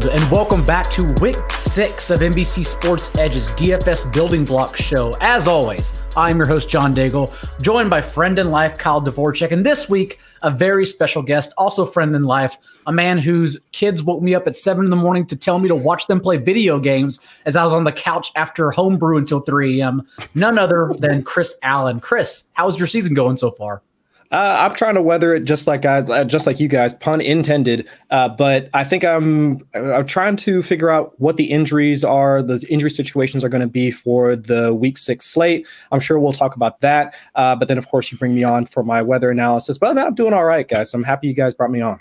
World, and welcome back to week six of NBC Sports Edge's DFS Building Block Show. As always, I'm your host, John Daigle, joined by friend in life, Kyle Dvorchak. And this week, a very special guest, also friend in life, a man whose kids woke me up at seven in the morning to tell me to watch them play video games as I was on the couch after homebrew until 3 a.m. None other than Chris Allen. Chris, how's your season going so far? Uh, I'm trying to weather it just like guys, uh, just like you guys, pun intended. Uh, but I think I'm I'm trying to figure out what the injuries are, the injury situations are going to be for the week six slate. I'm sure we'll talk about that. Uh, but then, of course, you bring me on for my weather analysis. But I'm doing all right, guys. I'm happy you guys brought me on.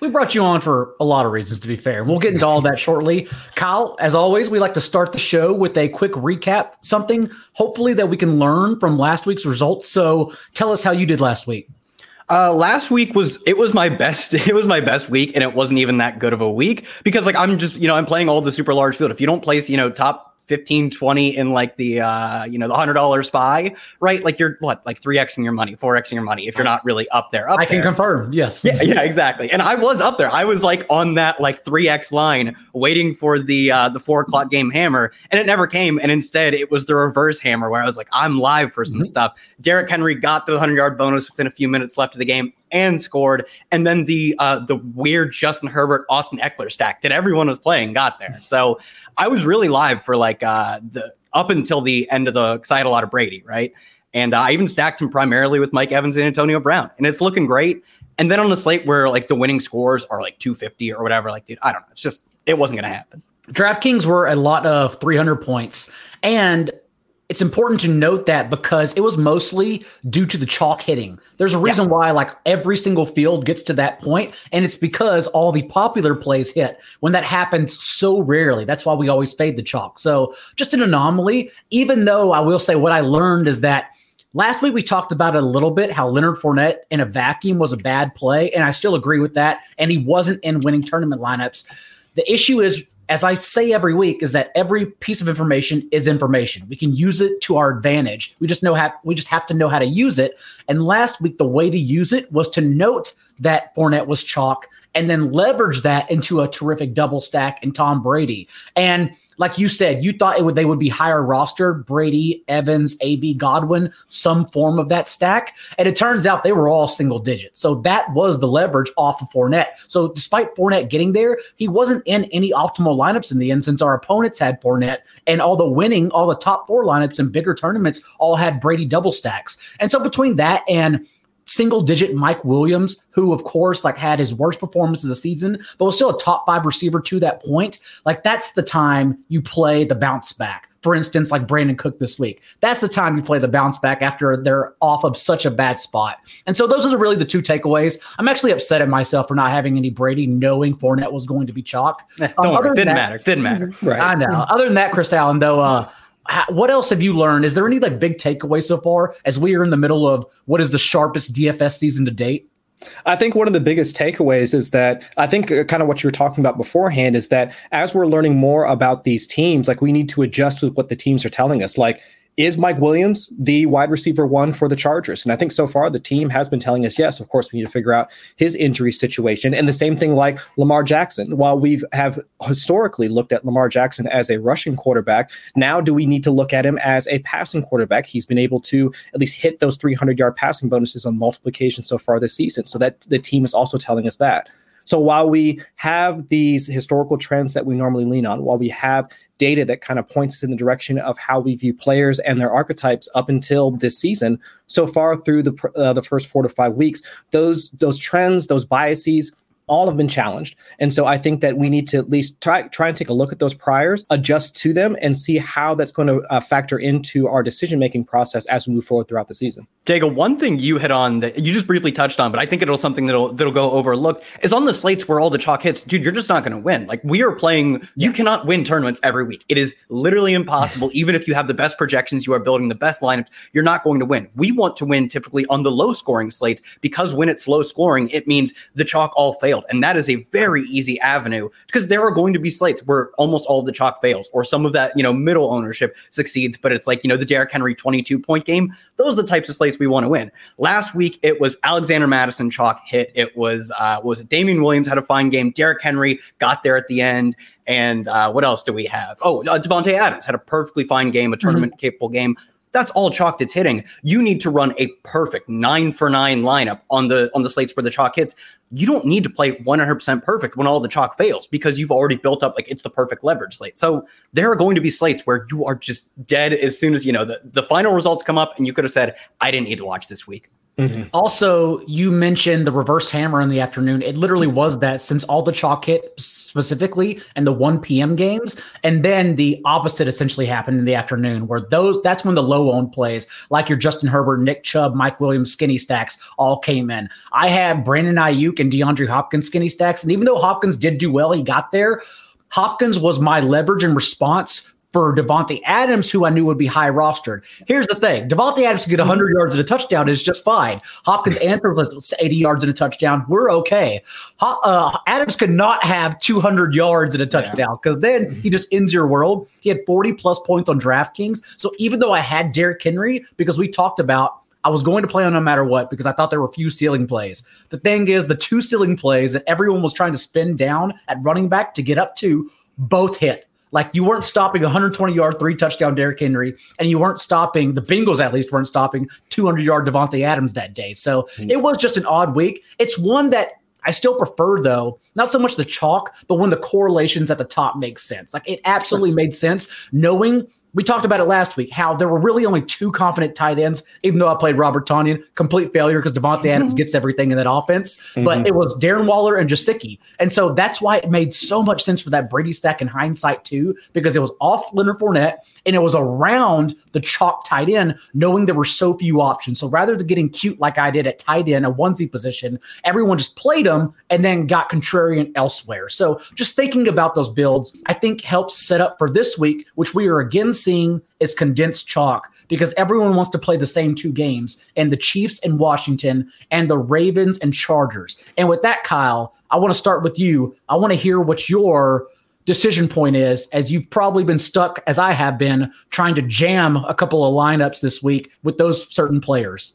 We brought you on for a lot of reasons, to be fair. We'll get into all that shortly. Kyle, as always, we like to start the show with a quick recap, something hopefully that we can learn from last week's results. So tell us how you did last week. Uh, last week was it was my best it was my best week and it wasn't even that good of a week because like I'm just you know I'm playing all the super large field if you don't place you know top 15 20 in like the uh you know the hundred dollar spy right like you're what like 3xing your money 4xing your money if you're not really up there up i can there. confirm yes yeah yeah exactly and i was up there i was like on that like 3x line waiting for the uh the four o'clock game hammer and it never came and instead it was the reverse hammer where i was like i'm live for some mm-hmm. stuff Derrick henry got the 100 yard bonus within a few minutes left of the game and scored. And then the uh, the weird Justin Herbert Austin Ekeler stack that everyone was playing got there. So I was really live for like uh, the up until the end of the because I had a lot of Brady, right? And uh, I even stacked him primarily with Mike Evans and Antonio Brown, and it's looking great. And then on the slate where like the winning scores are like 250 or whatever, like dude, I don't know, it's just it wasn't to happen. DraftKings were a lot of 300 points, and it's important to note that because it was mostly due to the chalk hitting. There's a reason yeah. why like every single field gets to that point, and it's because all the popular plays hit. When that happens so rarely, that's why we always fade the chalk. So just an anomaly. Even though I will say what I learned is that last week we talked about it a little bit how Leonard Fournette in a vacuum was a bad play, and I still agree with that. And he wasn't in winning tournament lineups. The issue is as I say every week, is that every piece of information is information. We can use it to our advantage. We just know how we just have to know how to use it. And last week, the way to use it was to note that Fournette was chalk and then leverage that into a terrific double stack in Tom Brady. And like you said, you thought it would they would be higher roster, Brady, Evans, AB, Godwin, some form of that stack. And it turns out they were all single digits. So that was the leverage off of Fournette. So despite Fournette getting there, he wasn't in any optimal lineups in the end since our opponents had Fournette. And all the winning, all the top four lineups in bigger tournaments all had Brady double stacks. And so between that and single digit Mike Williams, who of course like had his worst performance of the season, but was still a top five receiver to that point. Like that's the time you play the bounce back. For instance, like Brandin Cook this week. That's the time you play the bounce back after they're off of such a bad spot. And so those are really the two takeaways. I'm actually upset at myself for not having any Brady, knowing Fournette was going to be chalk. Um, Don't worry, didn't that, matter. Didn't matter. Right. I know. Other than that, Chris Allen, though, uh, what else have you learned? Is there any like big takeaway so far as we are in the middle of what is the sharpest DFS season to date? I think one of the biggest takeaways is that I think uh, kind of what you were talking about beforehand is that as we're learning more about these teams, like we need to adjust with what the teams are telling us. Like is Mike Williams the wide receiver one for the Chargers? And I think so far the team has been telling us yes. Of course, we need to figure out his injury situation. And the same thing like Lamar Jackson. While we've have historically looked at Lamar Jackson as a rushing quarterback, now do we need to look at him as a passing quarterback? He's been able to at least hit those 300 yard passing bonuses on multiple occasions so far this season. So that the team is also telling us that. So while we have these historical trends that we normally lean on, while we have data that kind of points us in the direction of how we view players and their archetypes up until this season, so far through the uh, the first four to five weeks, those those trends, those biases all have been challenged. And so I think that we need to at least try try and take a look at those priors, adjust to them, and see how that's going to uh, factor into our decision making process as we move forward throughout the season. Diego, one thing you hit on that you just briefly touched on, but I think it'll something that'll that'll go overlooked is on the slates where all the chalk hits. Dude, you're just not going to win. Like we are playing, you cannot win tournaments every week. It is literally impossible. Even if you have the best projections, you are building the best lineups, you're not going to win. We want to win typically on the low scoring slates because when it's low scoring, it means the chalk all failed, and that is a very easy avenue because there are going to be slates where almost all of the chalk fails, or some of that you know middle ownership succeeds, but it's like you know the Derrick Henry 22 point game. Those are the types of slates we want to win. Last week it was Alexander Mattison chalk hit. It was uh, was it Damien Williams had a fine game. Derrick Henry got there at the end. And uh, what else do we have? Oh, uh, Davante Adams had a perfectly fine game, a tournament capable mm-hmm. game. That's all chalk that's hitting. You need to run a perfect nine for nine lineup on the on the slates where the chalk hits. You don't need to play 100% perfect when all the chalk fails because you've already built up like it's the perfect leverage slate. So there are going to be slates where you are just dead as soon as you know the, the final results come up and you could have said, I didn't need to watch this week. Mm-hmm. Also, you mentioned the reverse hammer in the afternoon. It literally was that since all the chalk hit specifically and the 1 p.m. games, and then the opposite essentially happened in the afternoon, where those that's when the low owned plays, like your Justin Herbert, Nick Chubb, Mike Williams skinny stacks, all came in. I had Brandon Aiyuk and DeAndre Hopkins skinny stacks, and even though Hopkins did do well, he got there. Hopkins was my leverage and response for Davante Adams, who I knew would be high rostered. Here's the thing: Davante Adams can get 100 yards and a touchdown is just fine. Hopkins and 80 yards and a touchdown, we're okay. Uh, Adams could not have 200 yards and a touchdown because then he just ends your world. He had 40 plus points on DraftKings. So even though I had Derrick Henry, because we talked about I was going to play on no matter what because I thought there were few ceiling plays. The thing is, the two ceiling plays that everyone was trying to spin down at running back to get up to both hit. Like you weren't stopping 120 yard, three touchdown Derrick Henry, and you weren't stopping the Bengals at least weren't stopping 200 yard Davante Adams that day. So mm-hmm. it was just an odd week. It's one that I still prefer though, not so much the chalk, but when the correlations at the top make sense. Like it absolutely made sense knowing we talked about it last week how there were really only two confident tight ends, even though I played Robert Tonyan, complete failure because Adams mm-hmm. gets everything in that offense. Mm-hmm. But it was Darren Waller and Gesicki. And so that's why it made so much sense for that Brady stack in hindsight, too, because it was off Leonard Fournette and it was around the chalk tight end, knowing there were so few options. So rather than getting cute like I did at tight end, a onesie position, everyone just played them and then got contrarian elsewhere. So just thinking about those builds, I think helps set up for this week, which we are again seeing is condensed chalk because everyone wants to play the same two games and the Chiefs and Washington and the Ravens and Chargers. And with that, Kyle, I want to start with you. I want to hear what your decision point is as you've probably been stuck as I have been trying to jam a couple of lineups this week with those certain players.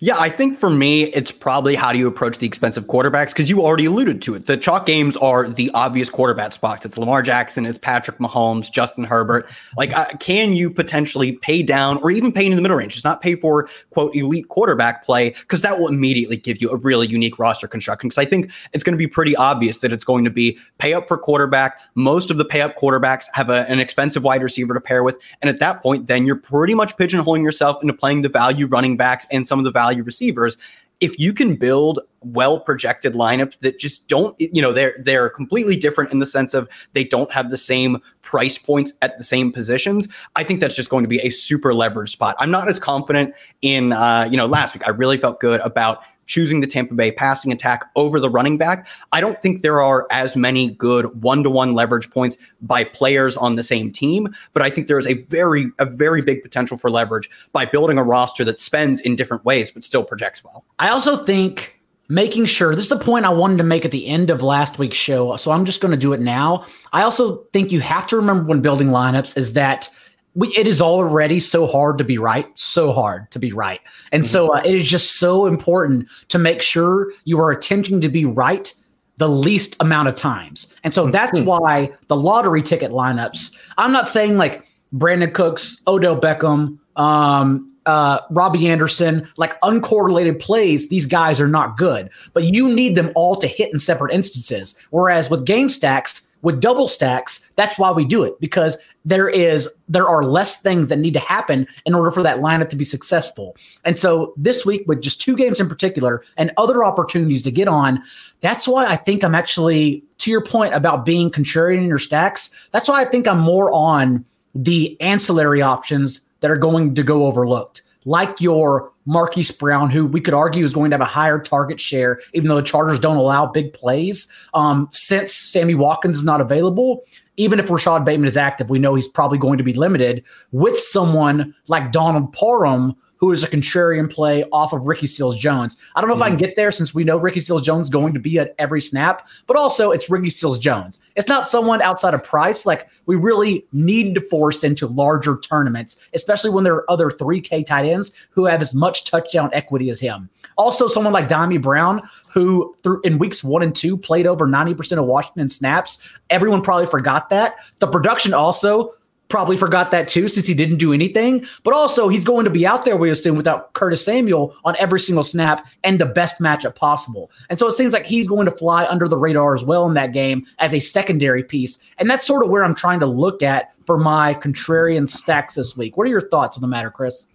Yeah, I think for me, it's probably how do you approach the expensive quarterbacks? Because you already alluded to it. The chalk games are the obvious quarterback spots. It's Lamar Jackson, it's Patrick Mahomes, Justin Herbert. Like, uh, can you potentially pay down or even pay in the middle range? Just not pay for quote elite quarterback play because that will immediately give you a really unique roster construction. Because I think it's going to be pretty obvious that it's going to be pay up for quarterback. Most of the pay up quarterbacks have a, an expensive wide receiver to pair with, and at that point, then you're pretty much pigeonholing yourself into playing the value running backs and some of the value receivers if you can build well projected lineups that just don't you know they're they're completely different in the sense of they don't have the same price points at the same positions i think that's just going to be a super leverage spot. I'm not as confident in uh you know last week i really felt good about choosing the Tampa Bay passing attack over the running back. I don't think there are as many good one to one leverage points by players on the same team, but I think there is a very, a very big potential for leverage by building a roster that spends in different ways, but still projects well. I also think making sure this is the point I wanted to make at the end of last week's show. So I'm just going to do it now. I also think you have to remember when building lineups is that we, it is already so hard to be right, so hard to be right. And mm-hmm. so uh, it is just so important to make sure you are attempting to be right the least amount of times. And so that's mm-hmm. why the lottery ticket lineups, I'm not saying like Brandin Cooks, Odell Beckham, um, uh, Robbie Anderson, like uncorrelated plays, these guys are not good. But you need them all to hit in separate instances. Whereas with game stacks, with double stacks, that's why we do it because there is there are less things that need to happen in order for that lineup to be successful. And so this week with just two games in particular and other opportunities to get on, that's why I think I'm actually to your point about being contrarian in your stacks. That's why I think I'm more on the ancillary options that are going to go overlooked, like your Marquise Brown, who we could argue is going to have a higher target share, even though the Chargers don't allow big plays. Um, since Sammy Watkins is not available, even if Rashod Bateman is active, we know he's probably going to be limited with someone like Donald Parham, who is a contrarian play off of Ricky Seals Jones. I don't know mm-hmm. if I can mm-hmm. get there since we know Ricky Seals Jones going to be at every snap, but also it's Ricky Seals Jones. It's not someone outside of price. Like we really need to force into larger tournaments, especially when there are other 3K tight ends who have as much touchdown equity as him. Also, someone like Dyami Brown, who through in weeks one and two played over 90% of Washington snaps. Everyone probably forgot that. The production also probably forgot that too since he didn't do anything. But also, he's going to be out there, we assume, without Curtis Samuel on every single snap and the best matchup possible. And so it seems like he's going to fly under the radar as well in that game as a secondary piece. And that's sort of where I'm trying to look at for my contrarian stacks this week. What are your thoughts on the matter, Chris?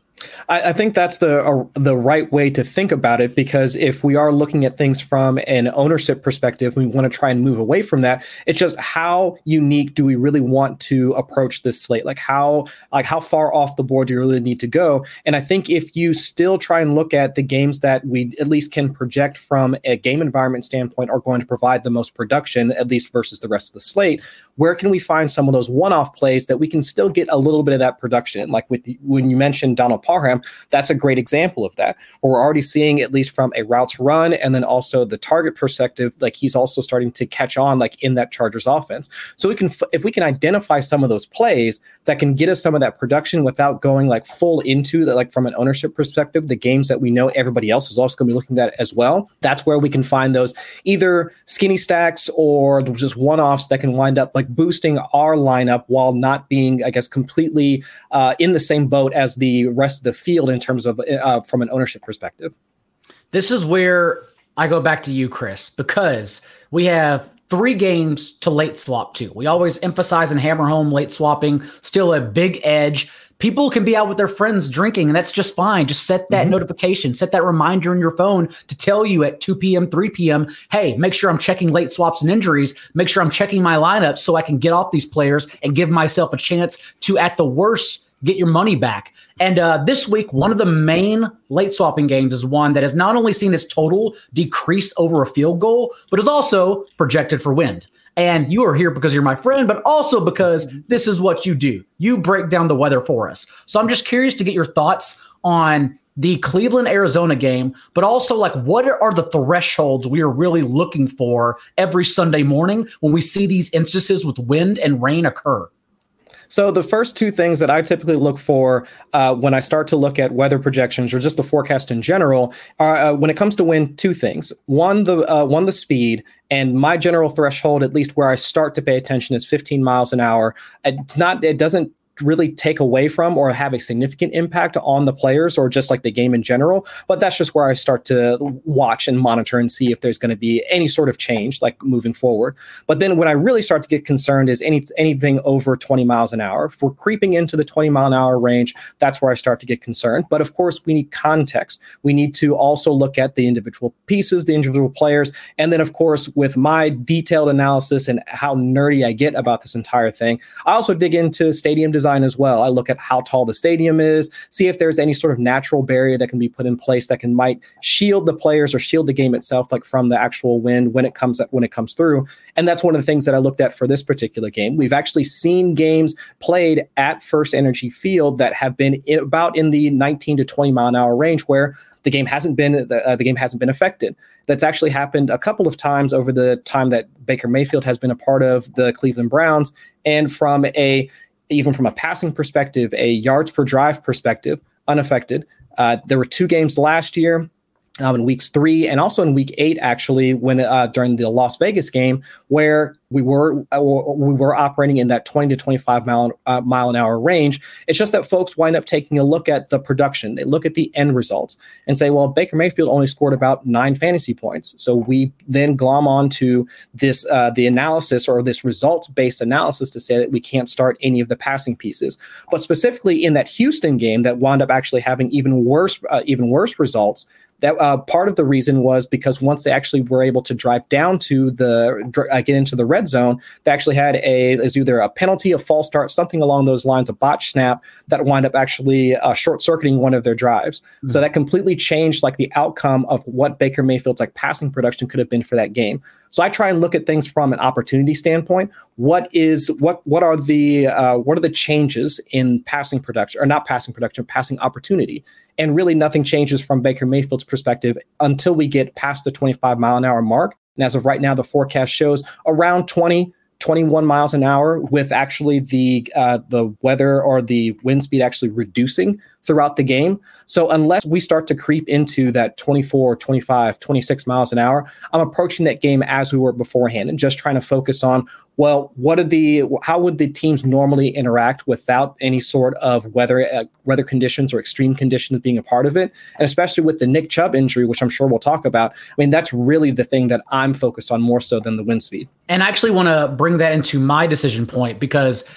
I, I, think that's the uh, the right way to think about it because if we are looking at things from an ownership perspective, we want to try and move away from that. It's just how unique do we really want to approach this slate? Like how like how far off the board do you really need to go? And I think if you still try and look at the games that we at least can project from a game environment standpoint are going to provide the most production, at least versus the rest of the slate, where can we find some of those one-off plays that we can still get a little bit of that production? Like with the, when you mentioned Donald Parham, that's a great example of that. Where we're already seeing at least from a routes run and then also the target perspective, like he's also starting to catch on like in that Chargers offense. So we can if we can identify some of those plays that can get us some of that production without going like full into the like from an ownership perspective, the games that we know everybody else is also going to be looking at as well. That's where we can find those either skinny stacks or just one-offs that can wind up like boosting our lineup while not being, I guess, completely uh, in the same boat as the rest of the field in terms of uh, from an ownership perspective. This is where I go back to you, Chris, because we have three games to late swap to. We always emphasize and hammer home late swapping, still a big edge. People can be out with their friends drinking, and that's just fine. Just set that mm-hmm. notification, set that reminder in your phone to tell you at 2 p.m., 3 p.m., hey, make sure I'm checking late swaps and injuries. Make sure I'm checking my lineup so I can get off these players and give myself a chance to, at the worst, get your money back. And uh, this week, one of the main late swapping games is one that has not only seen its total decrease over a field goal, but is also projected for wind. And you are here because you're my friend, but also because this is what you do. You break down the weather for us. So I'm just curious to get your thoughts on the Cleveland Arizona game, but also like what are the thresholds we are really looking for every Sunday morning when we see these instances with wind and rain occur? So the first two things that I typically look for uh, when I start to look at weather projections or just the forecast in general are uh, when it comes to wind, two things. One, the uh, one the speed, and my general threshold, at least where I start to pay attention, is 15 miles an hour. It's not. It doesn't really take away from or have a significant impact on the players or just like the game in general. But that's just where I start to watch and monitor and see if there's going to be any sort of change like moving forward. But then when I really start to get concerned is any anything over 20 miles an hour. We're creeping into the 20 mile an hour range, that's where I start to get concerned. But of course, we need context. We need to also look at the individual pieces, the individual players, and then of course with my detailed analysis and how nerdy I get about this entire thing, I also dig into stadium design design as well. I look at how tall the stadium is, see if there's any sort of natural barrier that can be put in place that can might shield the players or shield the game itself, like from the actual wind when it comes up when it comes through. And that's one of the things that I looked at for this particular game. We've actually seen games played at First Energy Field that have been in, about in the 19 to 20 mile an hour range where the game hasn't been the, uh, the game hasn't been affected. That's actually happened a couple of times over the time that Baker Mayfield has been a part of the Cleveland Browns. And from a even from a passing perspective, a yards per drive perspective, unaffected. Uh, there were two games last year um, in weeks three and also in week eight, actually, when uh, during the Las Vegas game, where we were uh, we were operating in that 20 to 25 mile uh, mile an hour range. It's just that folks wind up taking a look at the production, they look at the end results, and say, well, Baker Mayfield only scored about nine fantasy points. So we then glom onto this uh, the analysis or this results based analysis to say that we can't start any of the passing pieces. But specifically in that Houston game, that wound up actually having even worse uh, even worse results that uh, part of the reason was because once they actually were able to drive down to the uh, get into the red zone, they actually had a is either a penalty, a false start, something along those lines, a botch snap that wound up actually uh, short circuiting one of their drives. Mm-hmm. So that completely changed like the outcome of what Baker Mayfield's like passing production could have been for that game. So I try and look at things from an opportunity standpoint. What is what what are the uh, what are the changes in passing production or not passing production, passing opportunity? And really, nothing changes from Baker Mayfield's perspective until we get past the 25 mile an hour mark. And as of right now, the forecast shows around 20, 21 miles an hour, with actually the uh, the weather or the wind speed actually reducing throughout the game. So unless we start to creep into that 24, 25, 26 miles an hour, I'm approaching that game as we were beforehand and just trying to focus on well, what are the how would the teams normally interact without any sort of weather uh, weather conditions or extreme conditions being a part of it, and especially with the Nick Chubb injury, which I'm sure we'll talk about. I mean, that's really the thing that I'm focused on more so than the wind speed. And I actually want to bring that into my decision point because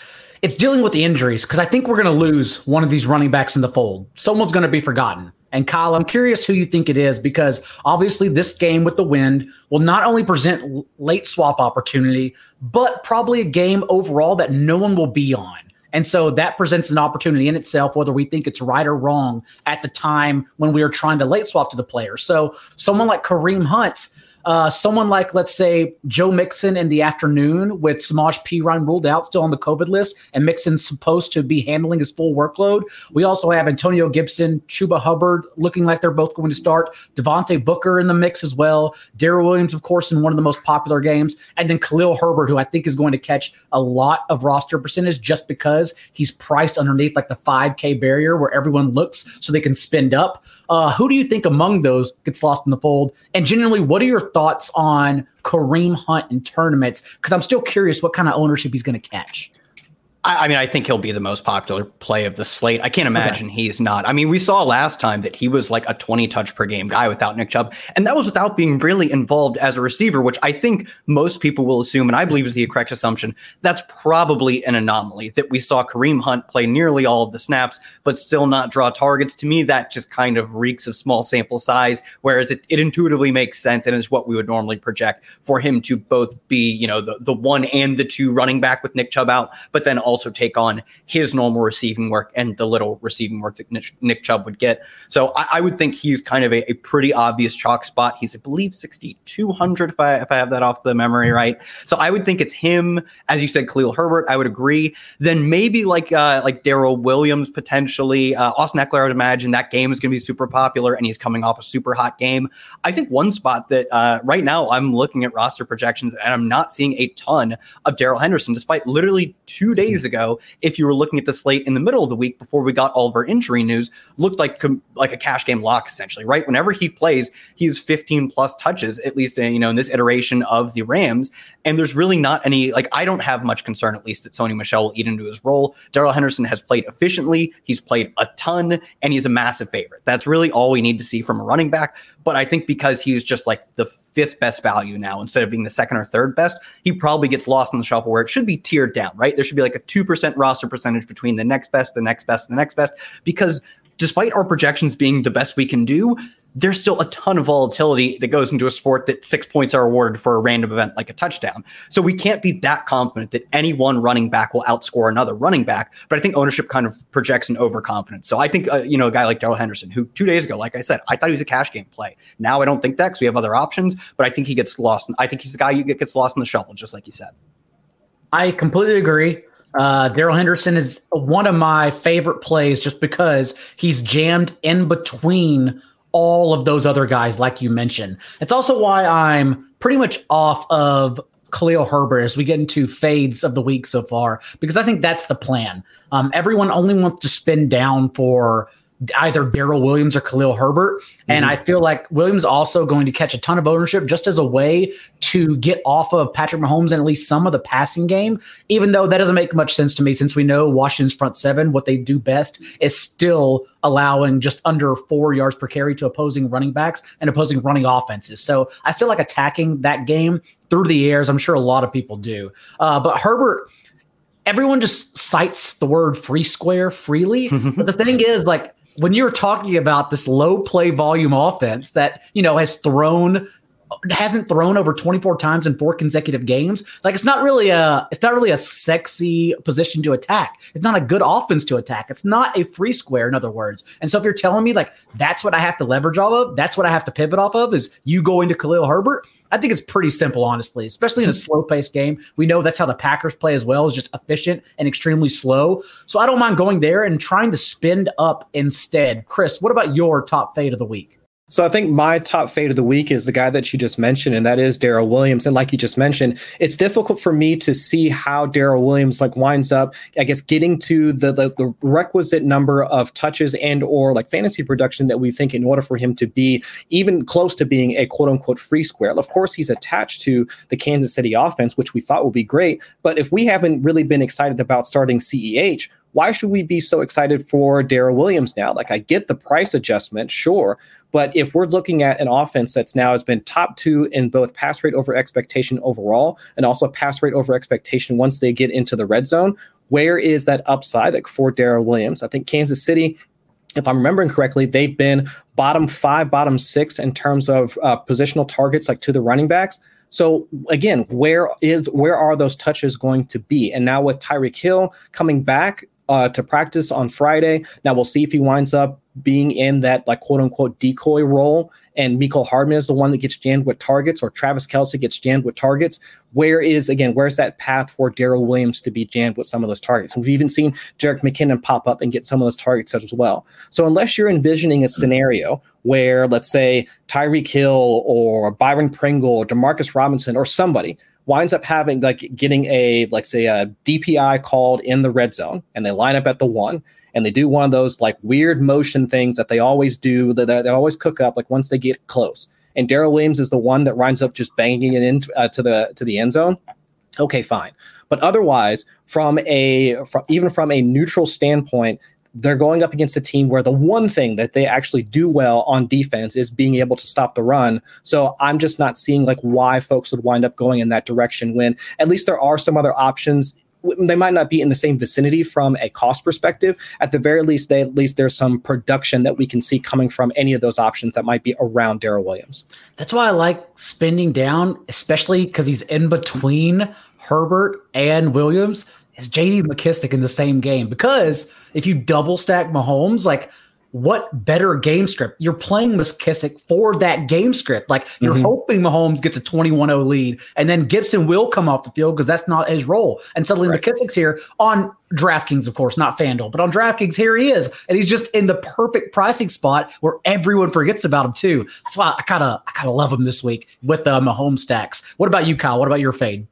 it's dealing with the injuries because I think we're going to lose one of these running backs in the fold. Someone's going to be forgotten. And Kyle, I'm curious who you think it is because obviously this game with the wind will not only present late swap opportunity, but probably a game overall that no one will be on. And so that presents an opportunity in itself, whether we think it's right or wrong at the time when we are trying to late swap to the player. So someone like Kareem Hunt, uh, someone like, let's say, Joe Mixon in the afternoon with Samaje Perine ruled out, still on the COVID list, and Mixon's supposed to be handling his full workload. We also have Antonio Gibson, Chuba Hubbard looking like they're both going to start, Devontae Booker in the mix as well, Darrel Williams, of course, in one of the most popular games, and then Khalil Herbert, who I think is going to catch a lot of roster percentage just because he's priced underneath like the 5K barrier where everyone looks so they can spend up. Uh, who do you think among those gets lost in the fold? And generally, what are your thoughts on Kareem Hunt in tournaments? Because I'm still curious what kind of ownership he's going to catch. I, I, mean, I think he'll be the most popular play of the slate. I can't imagine okay. he's not. I mean, we saw last time that he was like a 20 touch per game guy without Nick Chubb, and that was without being really involved as a receiver, which I think most people will assume, and I believe is the correct assumption. That's probably an anomaly that we saw Kareem Hunt play nearly all of the snaps, but still not draw targets. To me, that just kind of reeks of small sample size, whereas it, it intuitively makes sense and is what we would normally project for him to both be, you know, the, the one and the two running back with Nick Chubb out, but then also also take on his normal receiving work and the little receiving work that Nick, Chubb would get. So I, I would think he's kind of a, a, pretty obvious chalk spot. He's, I believe, 6,200 if I, if I have that off the memory right. So I would think it's him. As you said, Khalil Herbert, I would agree. Then maybe like uh, like Darrel Williams potentially. Uh, Austin Ekeler, I would imagine that game is going to be super popular and he's coming off a super hot game. I think one spot that uh, right now I'm looking at roster projections and I'm not seeing a ton of Darrell Henderson, despite literally two days ago, if you were looking at the slate in the middle of the week before we got all of our injury news, looked like like a cash game lock essentially, right? Whenever he plays, he's 15 plus touches at least, in, you know, in this iteration of the Rams, and there's really not any like I don't have much concern at least that Sony Michel will eat into his role. Darrell Henderson has played efficiently, he's played a ton, and he's a massive favorite. That's really all we need to see from a running back. But I think because he's just like the fifth best value now instead of being the second or third best, he probably gets lost in the shuffle where it should be tiered down, right? There should be like a 2% roster percentage between the next best, the next best, the next best, because despite our projections being the best we can do, there's still a ton of volatility that goes into a sport that six points are awarded for a random event like a touchdown. So we can't be that confident that any one running back will outscore another running back. But I think ownership kind of projects an overconfidence. So I think, uh, you know, a guy like Darrell Henderson, who two days ago, like I said, I thought he was a cash game play. Now I don't think that because we have other options, but I think he gets lost. I think he's the guy who gets lost in the shuffle, just like you said. I completely agree. Uh, Darrell Henderson is one of my favorite plays just because he's jammed in between all of those other guys, like you mentioned. It's also why I'm pretty much off of Khalil Herbert as we get into fades of the week so far, because I think that's the plan. Um, everyone only wants to spin down for either Darrel Williams or Khalil Herbert. Mm-hmm. And I feel like Williams also going to catch a ton of ownership just as a way to get off of Patrick Mahomes and at least some of the passing game, even though that doesn't make much sense to me since we know Washington's front seven, what they do best is still allowing just under four yards per carry to opposing running backs and opposing running offenses. So I still like attacking that game through the airs. I'm sure a lot of people do. Uh, but Herbert, everyone just cites the word free square freely. but the thing is, like, when you're talking about this low play volume offense that you know has thrown hasn't thrown over 24 times in four consecutive games like it's not really a it's not really a sexy position to attack it's not a good offense to attack it's not a free square in other words and so if you're telling me like that's what i have to leverage off of that's what i have to pivot off of is you going to khalil herbert I think it's pretty simple, honestly, especially in a slow paced game. We know that's how the Packers play as well, is just efficient and extremely slow. So I don't mind going there and trying to spend up instead. Chris, what about your top fade of the week? So I think my top fade of the week is the guy that you just mentioned, and that is Darrel Williams. And like you just mentioned, it's difficult for me to see how Darrel Williams like winds up, I guess, getting to the, the, the requisite number of touches and or like fantasy production that we think in order for him to be even close to being a quote unquote free square. Of course, he's attached to the Kansas City offense, which we thought would be great. But if we haven't really been excited about starting CEH, why should we be so excited for Darrel Williams now? Like, I get the price adjustment, sure, but if we're looking at an offense that's now has been top two in both pass rate over expectation overall and also pass rate over expectation once they get into the red zone, where is that upside like for Darrel Williams? I think Kansas City if I'm remembering correctly, they've been bottom five, bottom six in terms of uh, positional targets, like to the running backs. So again, where is where are those touches going to be? And now with Tyreek Hill coming back uh, to practice on Friday, now we'll see if he winds up being in that like quote unquote decoy role and Mecole Hardman is the one that gets jammed with targets or Travis Kelce gets jammed with targets. Where is again, where's that path for Darrel Williams to be jammed with some of those targets? And we've even seen Jerick McKinnon pop up and get some of those targets as well. So unless you're envisioning a scenario where let's say Tyreek Hill or Byron Pringle or Demarcus Robinson or somebody winds up having like getting a like say a DPI called in the red zone and they line up at the one and they do one of those like weird motion things that they always do that they, they, always cook up like once they get close. And Darrel Williams is the one that winds up just banging it into uh, to the to the end zone. Okay, fine. But otherwise, from a from, even from a neutral standpoint, they're going up against a team where the one thing that they actually do well on defense is being able to stop the run. So I'm just not seeing like why folks would wind up going in that direction when at least there are some other options they might not be in the same vicinity from a cost perspective. At the very least, they, at least there's some production that we can see coming from any of those options that might be around Darrel Williams. That's why I like spending down, especially because he's in between Herbert and Williams. Is JD McKissic in the same game? Because if you double stack Mahomes, like – what better game script? You're playing McKissic for that game script. Like you're mm-hmm. hoping Mahomes gets a 21-0 lead, and then Gibson will come off the field because that's not his role. And suddenly right. McKissic's here on DraftKings, of course, not FanDuel, but on DraftKings, here he is, and he's just in the perfect pricing spot where everyone forgets about him too. That's why I kind of I kind of love him this week with the Mahomes stacks. What about you, Kyle? What about your fade?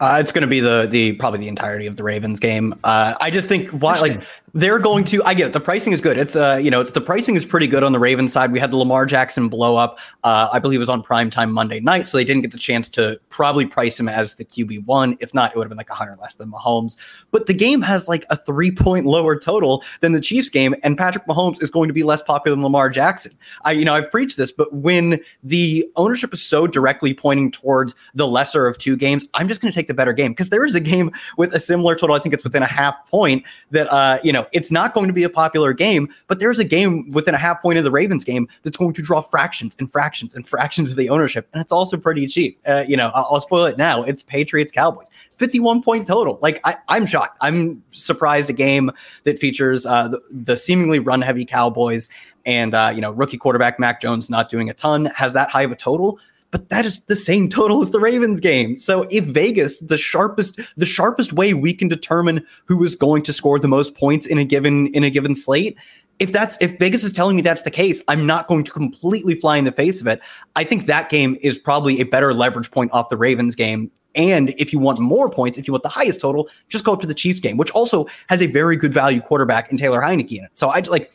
Uh, it's going to be the the probably the entirety of the Ravens game. Uh, I just think why like they're going to. I get it. The pricing is good. It's uh you know it's the pricing is pretty good on the Ravens side. We had the Lamar Jackson blow up. Uh, I believe it was on prime time Monday night, so they didn't get the chance to probably price him as the QB one. If not, it would have been like a hundred less than Mahomes. But the game has like a three point lower total than the Chiefs game, and Patrick Mahomes is going to be less popular than Lamar Jackson. I you know I've preached this, but when the ownership is so directly pointing towards the lesser of two games, I'm just going to take the better game because there is a game with a similar total. I think it's within a half point that uh, you know it's not going to be a popular game, but there's a game within a half point of the Ravens game that's going to draw fractions and fractions and fractions of the ownership, and it's also pretty cheap. Uh, you know, I'll, I'll spoil it now. It's Patriots Cowboys. 51 point total. Like I, am shocked. I'm surprised a game that features uh, the, the, seemingly run heavy Cowboys and uh, you know rookie quarterback Mac Jones not doing a ton has that high of a total but that is the same total as the Ravens game. So if Vegas, the sharpest, the sharpest way we can determine who is going to score the most points in a given in a given slate, if that's if Vegas is telling me that's the case, I'm not going to completely fly in the face of it. I think that game is probably a better leverage point off the Ravens game And if you want more points, if you want the highest total, just go up to the Chiefs game, which also has a very good value quarterback in Taylor Heinicke in it. So I like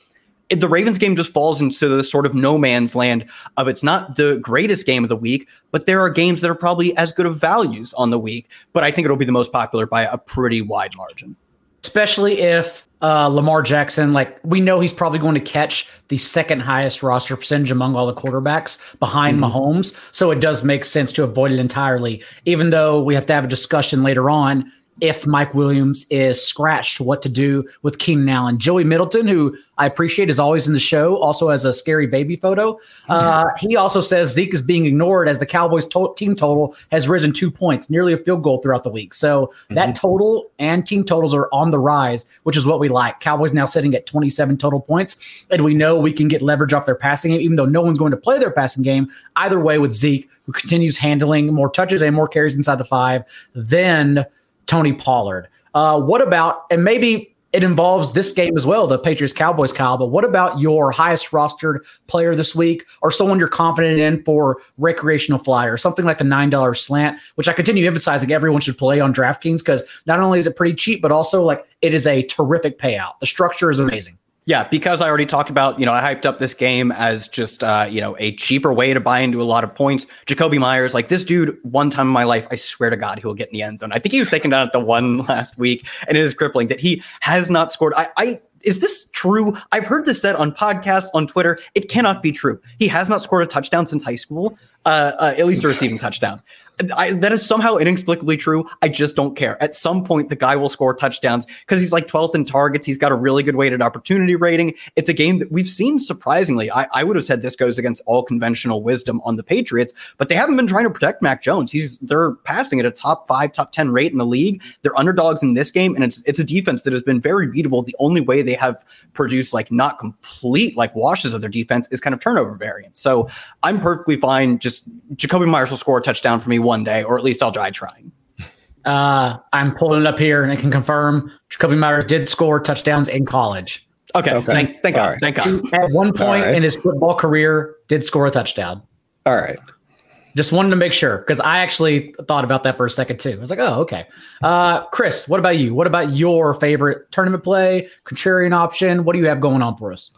it, the Ravens game just falls into the sort of no man's land of it's not the greatest game of the week, but there are games that are probably as good of values on the week. But I think it'll be the most popular by a pretty wide margin. Especially if uh, Lamar Jackson, like we know he's probably going to catch the second highest roster percentage among all the quarterbacks behind mm-hmm. Mahomes. So it does make sense to avoid it entirely, even though we have to have a discussion later on if Mike Williams is scratched, what to do with Keenan Allen. Joey Middleton, who I appreciate is always in the show, also has a scary baby photo. Uh, he also says Zeke is being ignored as the Cowboys to- team total has risen two points, nearly a field goal throughout the week. So mm-hmm. that total and team totals are on the rise, which is what we like. Cowboys now sitting at 27 total points, and we know we can get leverage off their passing game, even though no one's going to play their passing game. Either way, with Zeke, who continues handling more touches and more carries inside the five, then – Tony Pollard. Uh, what about, and maybe it involves this game as well, the Patriots Cowboys, Kyle, but what about your highest rostered player this week or someone you're confident in for recreational flyer, something like the $9 slant, which I continue emphasizing everyone should play on DraftKings because not only is it pretty cheap, but also like it is a terrific payout. The structure is amazing. Yeah, because I already talked about, you know, I hyped up this game as just, uh, you know, a cheaper way to buy into a lot of points. Jakobi Meyers, like this dude, one time in my life, I swear to God, he will get in the end zone. I think he was taken down at the one last week, and it is crippling that he has not scored. I, I is this true? I've heard this said on podcasts, on Twitter. It cannot be true. He has not scored a touchdown since high school, uh, uh, at least a receiving touchdown. I, that is somehow inexplicably true. I just don't care. At some point, the guy will score touchdowns because he's like 12th in targets. He's got a really good weighted opportunity rating. It's a game that we've seen surprisingly. I, I would have said this goes against all conventional wisdom on the Patriots, but they haven't been trying to protect Mac Jones. He's they're passing at a top five, top 10 rate in the league. They're underdogs in this game, and it's it's a defense that has been very beatable. The only way they have produced like not complete like washes of their defense is kind of turnover variance. So I'm perfectly fine. Just Jakobi Meyers will score a touchdown for me one day, or at least I'll try trying. Uh, I'm pulling it up here and I can confirm Jakobi Meyers did score touchdowns in college. Okay. okay. Thank, thank God. Right. Thank God. At one point right. in his football career, did score a touchdown. All right. Just wanted to make sure because I actually thought about that for a second too. I was like, oh, okay. Uh, Chris, what about you? What about your favorite tournament play, contrarian option? What do you have going on for us?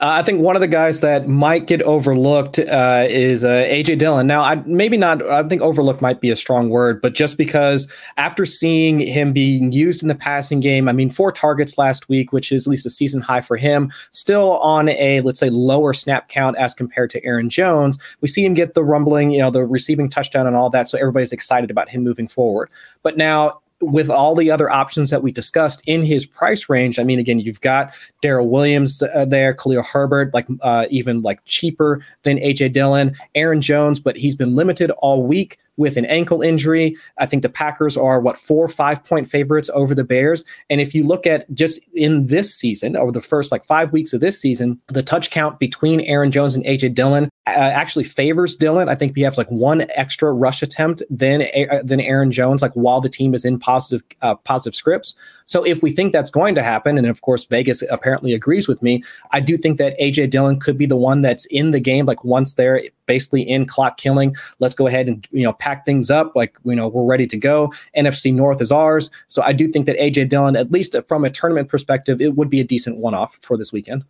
Uh, I think one of the guys that might get overlooked uh, is uh, AJ Dillon. Now, I maybe not. I think overlooked might be a strong word, but just because after seeing him being used in the passing game, I mean, four targets last week, which is at least a season high for him, still on a let's say lower snap count as compared to Aaron Jones. We see him get the rumbling, you know, the receiving touchdown and all that, so everybody's excited about him moving forward. But now with all the other options that we discussed in his price range, I mean, again, you've got Darrel Williams uh, there, Khalil Herbert, like uh, even like cheaper than AJ Dillon, Aaron Jones, but he's been limited all week with an ankle injury. I think the Packers are what four, five point favorites over the Bears. And if you look at just in this season, over the first like five weeks of this season, the touch count between Aaron Jones and AJ Dillon uh, actually favors Dillon. I think he has like one extra rush attempt than uh, than Aaron Jones, like while the team is in positive uh, positive scripts. So if we think that's going to happen, and of course Vegas apparently agrees with me, I do think that AJ Dillon could be the one that's in the game. Like once they're basically in clock killing, let's go ahead and you know pack things up. Like you know we're ready to go. NFC North is ours. So I do think that AJ Dillon, at least from a tournament perspective, it would be a decent one off for this weekend.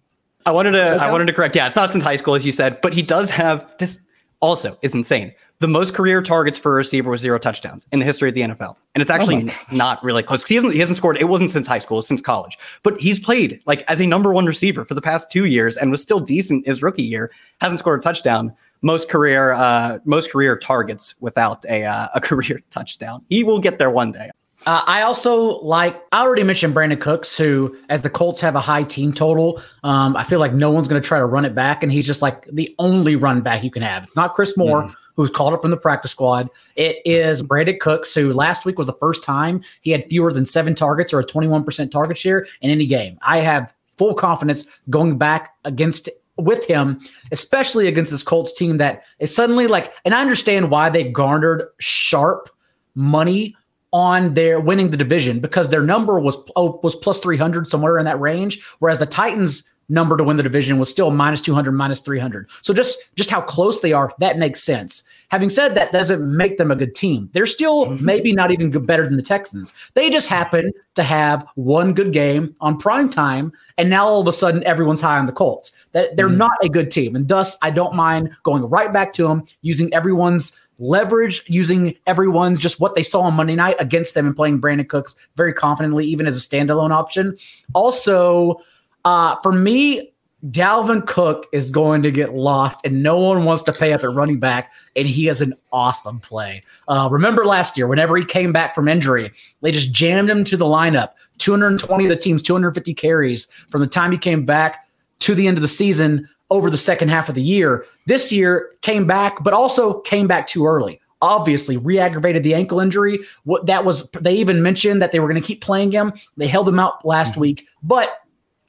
I wanted to okay. I wanted to correct. Yeah, it's not since high school as you said, but he does have this also is insane. The most career targets for a receiver was zero touchdowns in the history of the NFL. And it's actually oh not really close. He hasn't he hasn't scored, it wasn't since high school, since college. But he's played like as a number one receiver for the past two years and was still decent his rookie year. Hasn't scored a touchdown. Most career uh most career targets without a uh, a career touchdown. He will get there one day. Uh, I also like, I already mentioned Brandin Cooks, who, as the Colts have a high team total, um, I feel like no one's going to try to run it back. And he's just like the only run back you can have. It's not Chris Moore, mm. who's called up from the practice squad. It is Brandin Cooks, who last week was the first time he had fewer than seven targets or a 21% target share in any game. I have full confidence going back against with him, especially against this Colts team that is suddenly like, and I understand why they garnered sharp money on their winning the division because their number was oh, was plus 300 somewhere in that range whereas the Titans number to win the division was still minus 200 minus 300 so just just how close they are that makes sense. Having said that doesn't make them a good team. They're still mm-hmm. maybe not even good, better than the texans. They just happen to have one good game on prime time and now all of a sudden everyone's high on the colts. That they're mm-hmm. not a good team and thus i don't mind going right back to them using everyone's leverage using everyone's just what they saw on Monday night against them and playing Brandin Cooks very confidently, even as a standalone option. Also, uh, for me, Dalvin Cook is going to get lost, and no one wants to pay up at running back, and he is an awesome play. Uh, remember last year, whenever he came back from injury, they just jammed him to the lineup. 220 of the team's 250 carries from the time he came back to the end of the season over the second half of the year. This year came back, but also came back too early. Obviously, re-aggravated the ankle injury. What that was, they even mentioned that they were going to keep playing him. They held him out last mm-hmm. week, but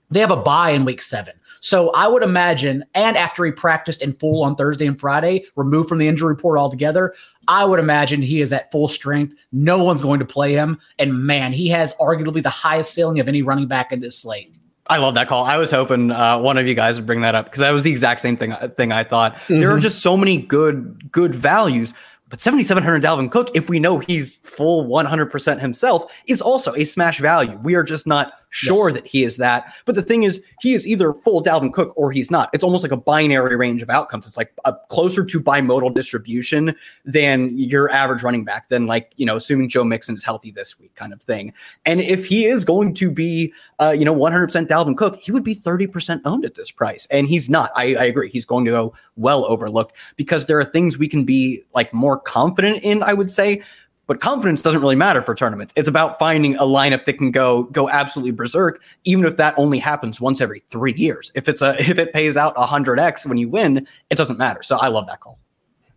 they have a bye in week seven. So I would imagine, and after he practiced in full on Thursday and Friday, removed from the injury report altogether, I would imagine he is at full strength. No one's going to play him. And man, he has arguably the highest ceiling of any running back in this slate. I love that call. I was hoping uh, one of you guys would bring that up because that was the exact same thing. Thing I thought. Mm-hmm. There are just so many good good values. But 7,700 Dalvin Cook, if we know he's full 100% himself, is also a smash value. We are just not sure yes. that he is that. But the thing is, he is either full Dalvin Cook or he's not. It's almost like a binary range of outcomes. It's like a closer to bimodal distribution than your average running back, than like, you know, assuming Joe Mixon is healthy this week kind of thing. And if he is going to be, uh, you know, 100% Dalvin Cook, he would be 30% owned at this price. And he's not. I, I agree. He's going to go well overlooked because there are things we can be like more confident in, I would say but confidence doesn't really matter for tournaments. It's about finding a lineup that can go go absolutely berserk, even if that only happens once every three years. If it's a if it pays out hundred x when you win, it doesn't matter. So I love that call.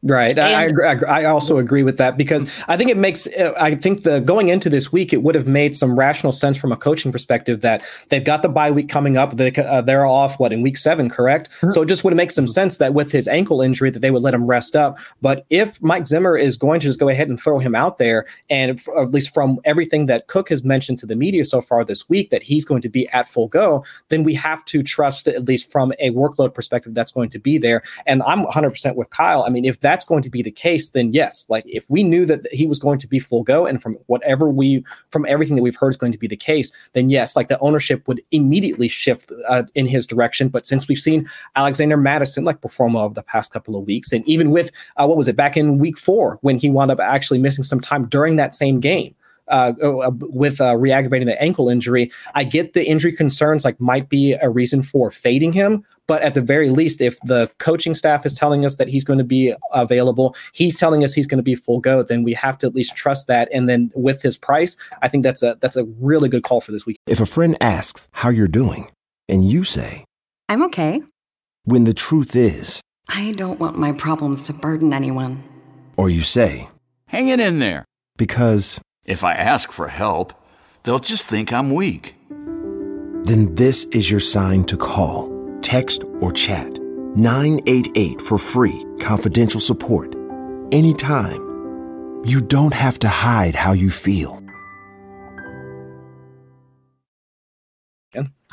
Right. And, I, I, I also agree with that because I think it makes, I think the going into this week, it would have made some rational sense from a coaching perspective that they've got the bye week coming up. They, uh, they're off, what, in week seven, correct? Mm-hmm. So it just would make some sense that with his ankle injury that they would let him rest up. But if Mike Zimmer is going to just go ahead and throw him out there, and at least from everything that Cook has mentioned to the media so far this week, that he's going to be at full go, then we have to trust, at least from a workload perspective, that's going to be there. And I'm 100% with Kyle. I mean, if that that's going to be the case, then yes, like if we knew that he was going to be full go, and from whatever we, from everything that we've heard is going to be the case, then yes, like the ownership would immediately shift uh, in his direction. But since we've seen Alexander Mattison like perform over the past couple of weeks, and even with uh, what was it back in week four when he wound up actually missing some time during that same game. Uh, uh with uh, re-aggravating the ankle injury. I get the injury concerns like might be a reason for fading him, but at the very least, if the coaching staff is telling us that he's going to be available, he's telling us he's going to be full go, then we have to at least trust that. And then with his price, I think that's a that's a really good call for this week. If a friend asks how you're doing, and you say, "I'm okay," when the truth is, I don't want my problems to burden anyone. Or you say, "Hang it in there," because if I ask for help, they'll just think I'm weak. Then this is your sign to call text, or chat 988 for free, confidential support. Anytime. You don't have to hide how you feel.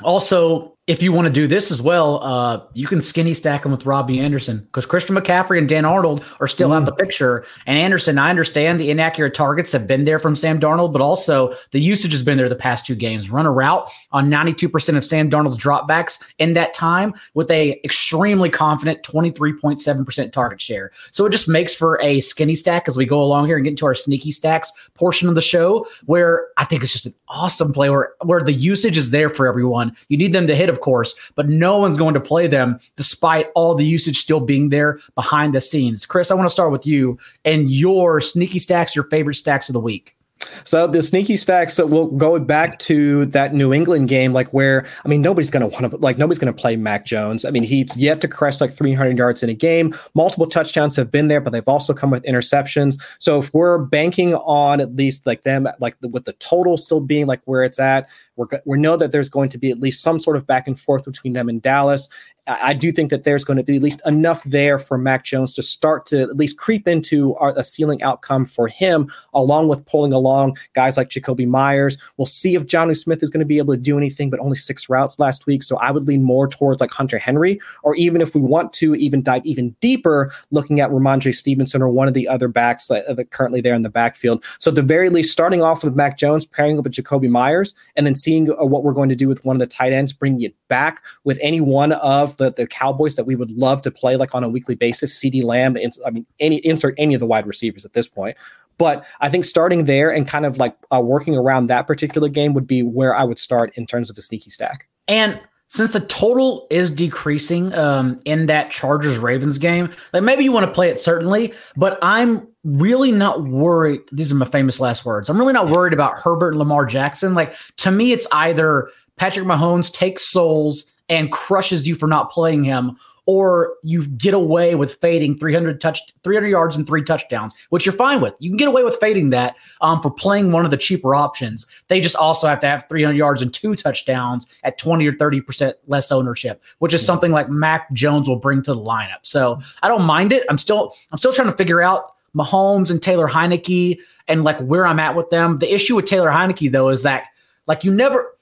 Also, if you want to do this as well, uh, you can skinny stack him with Robbie Anderson because Christian McCaffrey and Dan Arnold are still mm. out the picture. And Anderson, I understand the inaccurate targets have been there from Sam Darnold, but also the usage has been there the past two games. Run a route on 92% of Sam Darnold's dropbacks in that time with a extremely confident 23.7% target share. So it just makes for a skinny stack as we go along here and get into our sneaky stacks portion of the show, where I think it's just an awesome play where, where the usage is there for everyone. You need them to hit of course, but no one's going to play them despite all the usage still being there behind the scenes. Chris, I want to start with you and your sneaky stacks, your favorite stacks of the week. So the sneaky stacks, so we'll go back to that New England game, like where I mean nobody's gonna want to like nobody's gonna play Mac Jones. I mean he's yet to crest like 300 yards in a game. Multiple touchdowns have been there, but they've also come with interceptions. So if we're banking on at least like them, like the, with the total still being like where it's at, we're we know that there's going to be at least some sort of back and forth between them and Dallas. I do think that there's going to be at least enough there for Mac Jones to start to at least creep into our, a ceiling outcome for him, along with pulling along guys like Jakobi Meyers. We'll see if Jonnu Smith is going to be able to do anything, but only six routes last week. So I would lean more towards like Hunter Henry, or even if we want to even dive even deeper, looking at Rhamondre Stevenson or one of the other backs that, that currently there in the backfield. So at the very least, starting off with Mac Jones, pairing up with Jakobi Meyers, and then seeing uh, what we're going to do with one of the tight ends, bringing it back with any one of the, the Cowboys that we would love to play like on a weekly basis. CeeDee Lamb, I mean, any insert any of the wide receivers at this point. But I think starting there and kind of like uh, working around that particular game would be where I would start in terms of a sneaky stack. And since the total is decreasing um, in that Chargers Ravens game, like maybe you want to play it certainly, but I'm really not worried. These are my famous last words. I'm really not worried about Herbert and Lamar Jackson. Like to me, it's either Patrick Mahomes takes souls and crushes you for not playing him, or you get away with fading 300 touch 300 yards and three touchdowns, which you're fine with. You can get away with fading that um, for playing one of the cheaper options. They just also have to have 300 yards and two touchdowns at 20 or 30 percent less ownership, which is something like Mac Jones will bring to the lineup. So I don't mind it. I'm still I'm still trying to figure out Mahomes and Taylor Heinicke and like where I'm at with them. The issue with Taylor Heinicke though is that like you never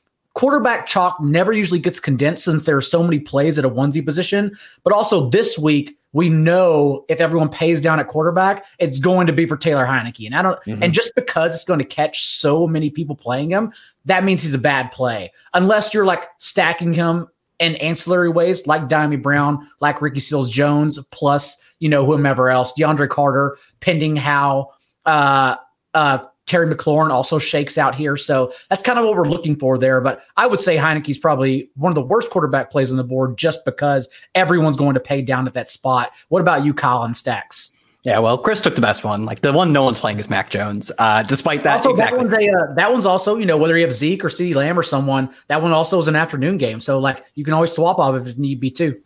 quarterback chalk never usually gets condensed since there are so many plays at a onesie position. But also this week, we know if everyone pays down at quarterback, it's going to be for Taylor Heinicke. And I don't mm-hmm. and just because it's going to catch so many people playing him, that means he's a bad play. Unless you're like stacking him in ancillary ways like Dyami Brown, like Ricky Seals Jones, plus, you know, whomever else, DeAndre Carter, pending how uh uh Terry McLaurin also shakes out here. So that's kind of what we're looking for there. But I would say Heinicke's probably one of the worst quarterback plays on the board just because everyone's going to pay down at that spot. What about you, Colin Stacks? Yeah, well, Chris took the best one. Like the one no one's playing is Mac Jones. Uh, despite that, also, exactly. That one's, a, uh, that one's also, you know, whether you have Zeke or CeeDee Lamb or someone, that one also is an afternoon game. So like you can always swap off if need be too.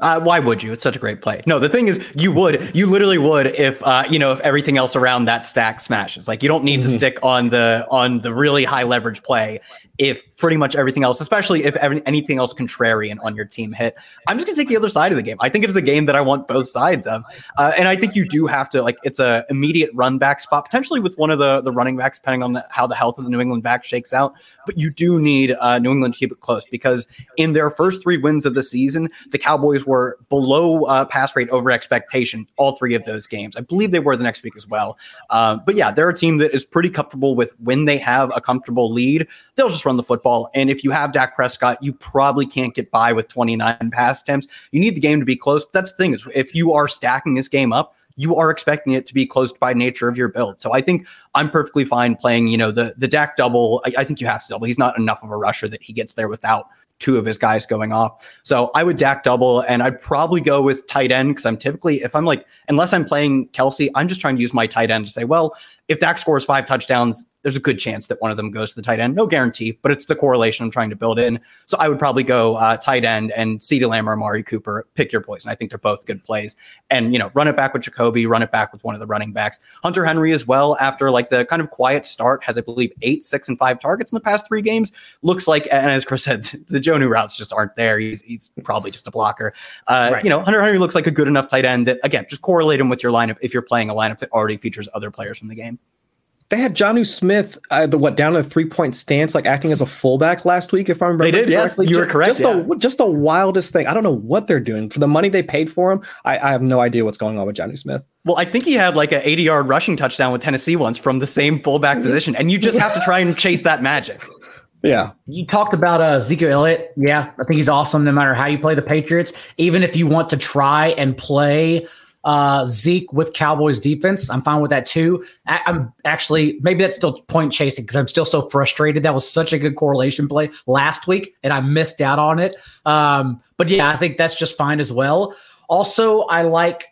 Uh, why would you? It's such a great play. No, the thing is, you would, you literally would, if uh, you know, if everything else around that stack smashes. Like you don't need mm-hmm. to stick on the on the really high leverage play if pretty much everything else, especially if every, anything else contrarian on your team hit. I'm just gonna take the other side of the game. I think it is a game that I want both sides of, uh, and I think you do have to like it's a immediate run back spot potentially with one of the the running backs, depending on the, how the health of the New England back shakes out. But you do need uh, New England to keep it close because in their first three wins of the season, the Cowboys were below uh, pass rate over expectation all three of those games. I believe they were the next week as well. Uh, but yeah, they're a team that is pretty comfortable with when they have a comfortable lead, they'll just run the football. And if you have Dak Prescott, you probably can't get by with 29 pass attempts. You need the game to be close. But that's the thing is if you are stacking this game up, you are expecting it to be close by nature of your build. So I think I'm perfectly fine playing, you know, the the Dak double. I, I think you have to double. He's not enough of a rusher that he gets there without two of his guys going off. So I would Dak double and I'd probably go with tight end because I'm typically, if I'm like, unless I'm playing Kelce, I'm just trying to use my tight end to say, well, if Dak scores five touchdowns, there's a good chance that one of them goes to the tight end. No guarantee, but it's the correlation I'm trying to build in. So I would probably go uh, tight end and CeeDee Lamb or Amari Cooper. Pick your poison. I think they're both good plays. And, you know, run it back with Jakobi, run it back with one of the running backs. Hunter Henry as well, after like the kind of quiet start, has, I believe, eight, six, and five targets in the past three games. Looks like, and as Chris said, the Jonnu routes just aren't there. He's, he's probably just a blocker. Uh, right. You know, Hunter Henry looks like a good enough tight end that, again, just correlate him with your lineup if you're playing a lineup that already features other players from the game they had Jonnu Smith, uh, the what down in a three point stance, like acting as a fullback last week. If I remember, they did. Correctly. Yes, you were correct. Just yeah. the just the wildest thing. I don't know what they're doing for the money they paid for him. I, I have no idea what's going on with Jonnu Smith. Well, I think he had like an 80 yard rushing touchdown with Tennessee once from the same fullback mm-hmm. position, and you just have to try and chase that magic. Yeah. You talked about uh, Ezekiel Elliott. Yeah, I think he's awesome no matter how you play the Patriots. Even if you want to try and play uh, Zeke with Cowboys defense. I'm fine with that too. I, am actually maybe that's still point chasing because I'm still so frustrated. That was such a good correlation play last week, and I missed out on it. Um, but yeah, I think that's just fine as well. Also, I like.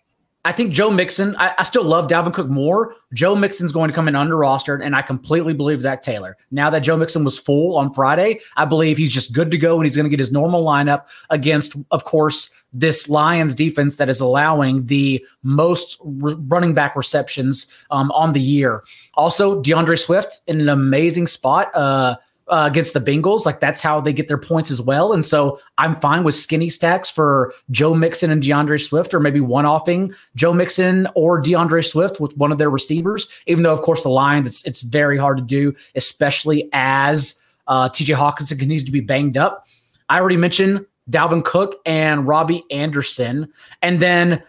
I think Joe Mixon. I, I still love Dalvin Cook more. Joe Mixon's going to come in under rostered, and I completely believe Zac Taylor. Now that Joe Mixon was full on Friday, I believe he's just good to go, and he's going to get his normal lineup against, of course, this Lions defense that is allowing the most r- running back receptions um, on the year. Also, D'Andre Swift in an amazing spot. Uh, uh, against the Bengals. Like that's how they get their points as well. And so I'm fine with skinny stacks for Joe Mixon and D'Andre Swift, or maybe one offing Joe Mixon or D'Andre Swift with one of their receivers. Even though, of course, the Lions, it's, it's very hard to do, especially as uh, TJ Hockenson continues to be banged up. I already mentioned Dalvin Cook and Robbie Anderson. And then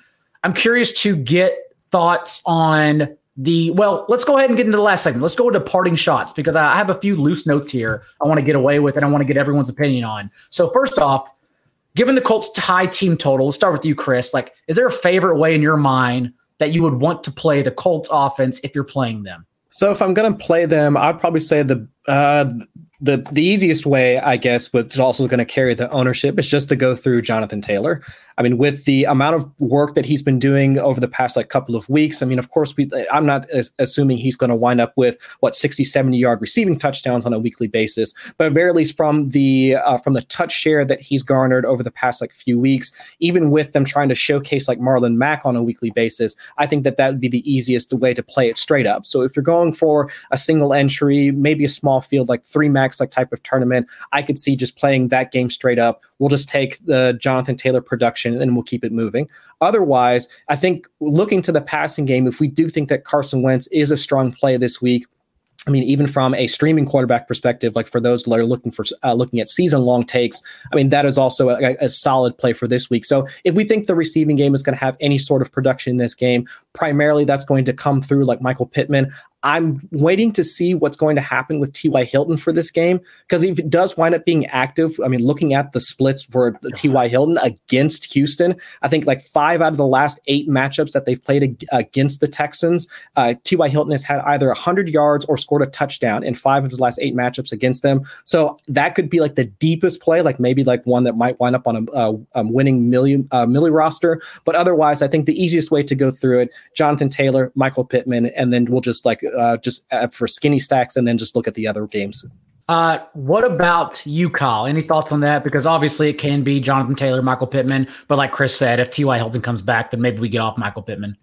I'm curious to get thoughts on the well let's go ahead and get into the last segment. Let's go into parting shots because i have a few loose notes here i want to get away with and i want to get everyone's opinion on. So first off given the colts high team total let's start with you chris. Like is there a favorite way in your mind that you would want to play the colts offense if you're playing them? So if i'm going to play them i'd probably say the uh the the easiest way, I guess, which is also going to carry the ownership, is just to go through Jonathan Taylor. I mean, with the amount of work that he's been doing over the past like couple of weeks, I mean, of course, we, I'm not assuming he's going to wind up with what 60, 70 yard receiving touchdowns on a weekly basis, but at very least from the uh, from the touch share that he's garnered over the past like few weeks, even with them trying to showcase like Marlon Mack on a weekly basis, I think that that would be the easiest way to play it straight up. So if you're going for a single entry, maybe a small field like three max like type of tournament, I could see just playing that game straight up. We'll just take the Jonathan Taylor production and we'll keep it moving. Otherwise, I think looking to the passing game, if we do think that Carson Wentz is a strong play this week, I mean, even from a streaming quarterback perspective, like for those that are looking for uh, looking at season long takes, I mean that is also a, a, solid play for this week. So if we think the receiving game is going to have any sort of production in this game, primarily that's going to come through like Michael Pittman. I'm waiting to see what's going to happen with T.Y. Hilton for this game because if it does wind up being active, I mean, looking at the splits for T.Y. Hilton against Houston, I think like five out of the last eight matchups that they've played against the Texans, uh, T.Y. Hilton has had either 100 yards or scored a touchdown in five of his last eight matchups against them. So that could be like the deepest play, like maybe like one that might wind up on a, winning million uh, milli roster. But otherwise, I think the easiest way to go through it, Jonathan Taylor, Michael Pittman, and then we'll just like uh, just uh, for skinny stacks, and then just look at the other games. Uh, what about you, Kyle? Any thoughts on that? Because obviously it can be Jonathan Taylor, Michael Pittman, but like Chris said, if T.Y. Hilton comes back, then maybe we get off Michael Pittman.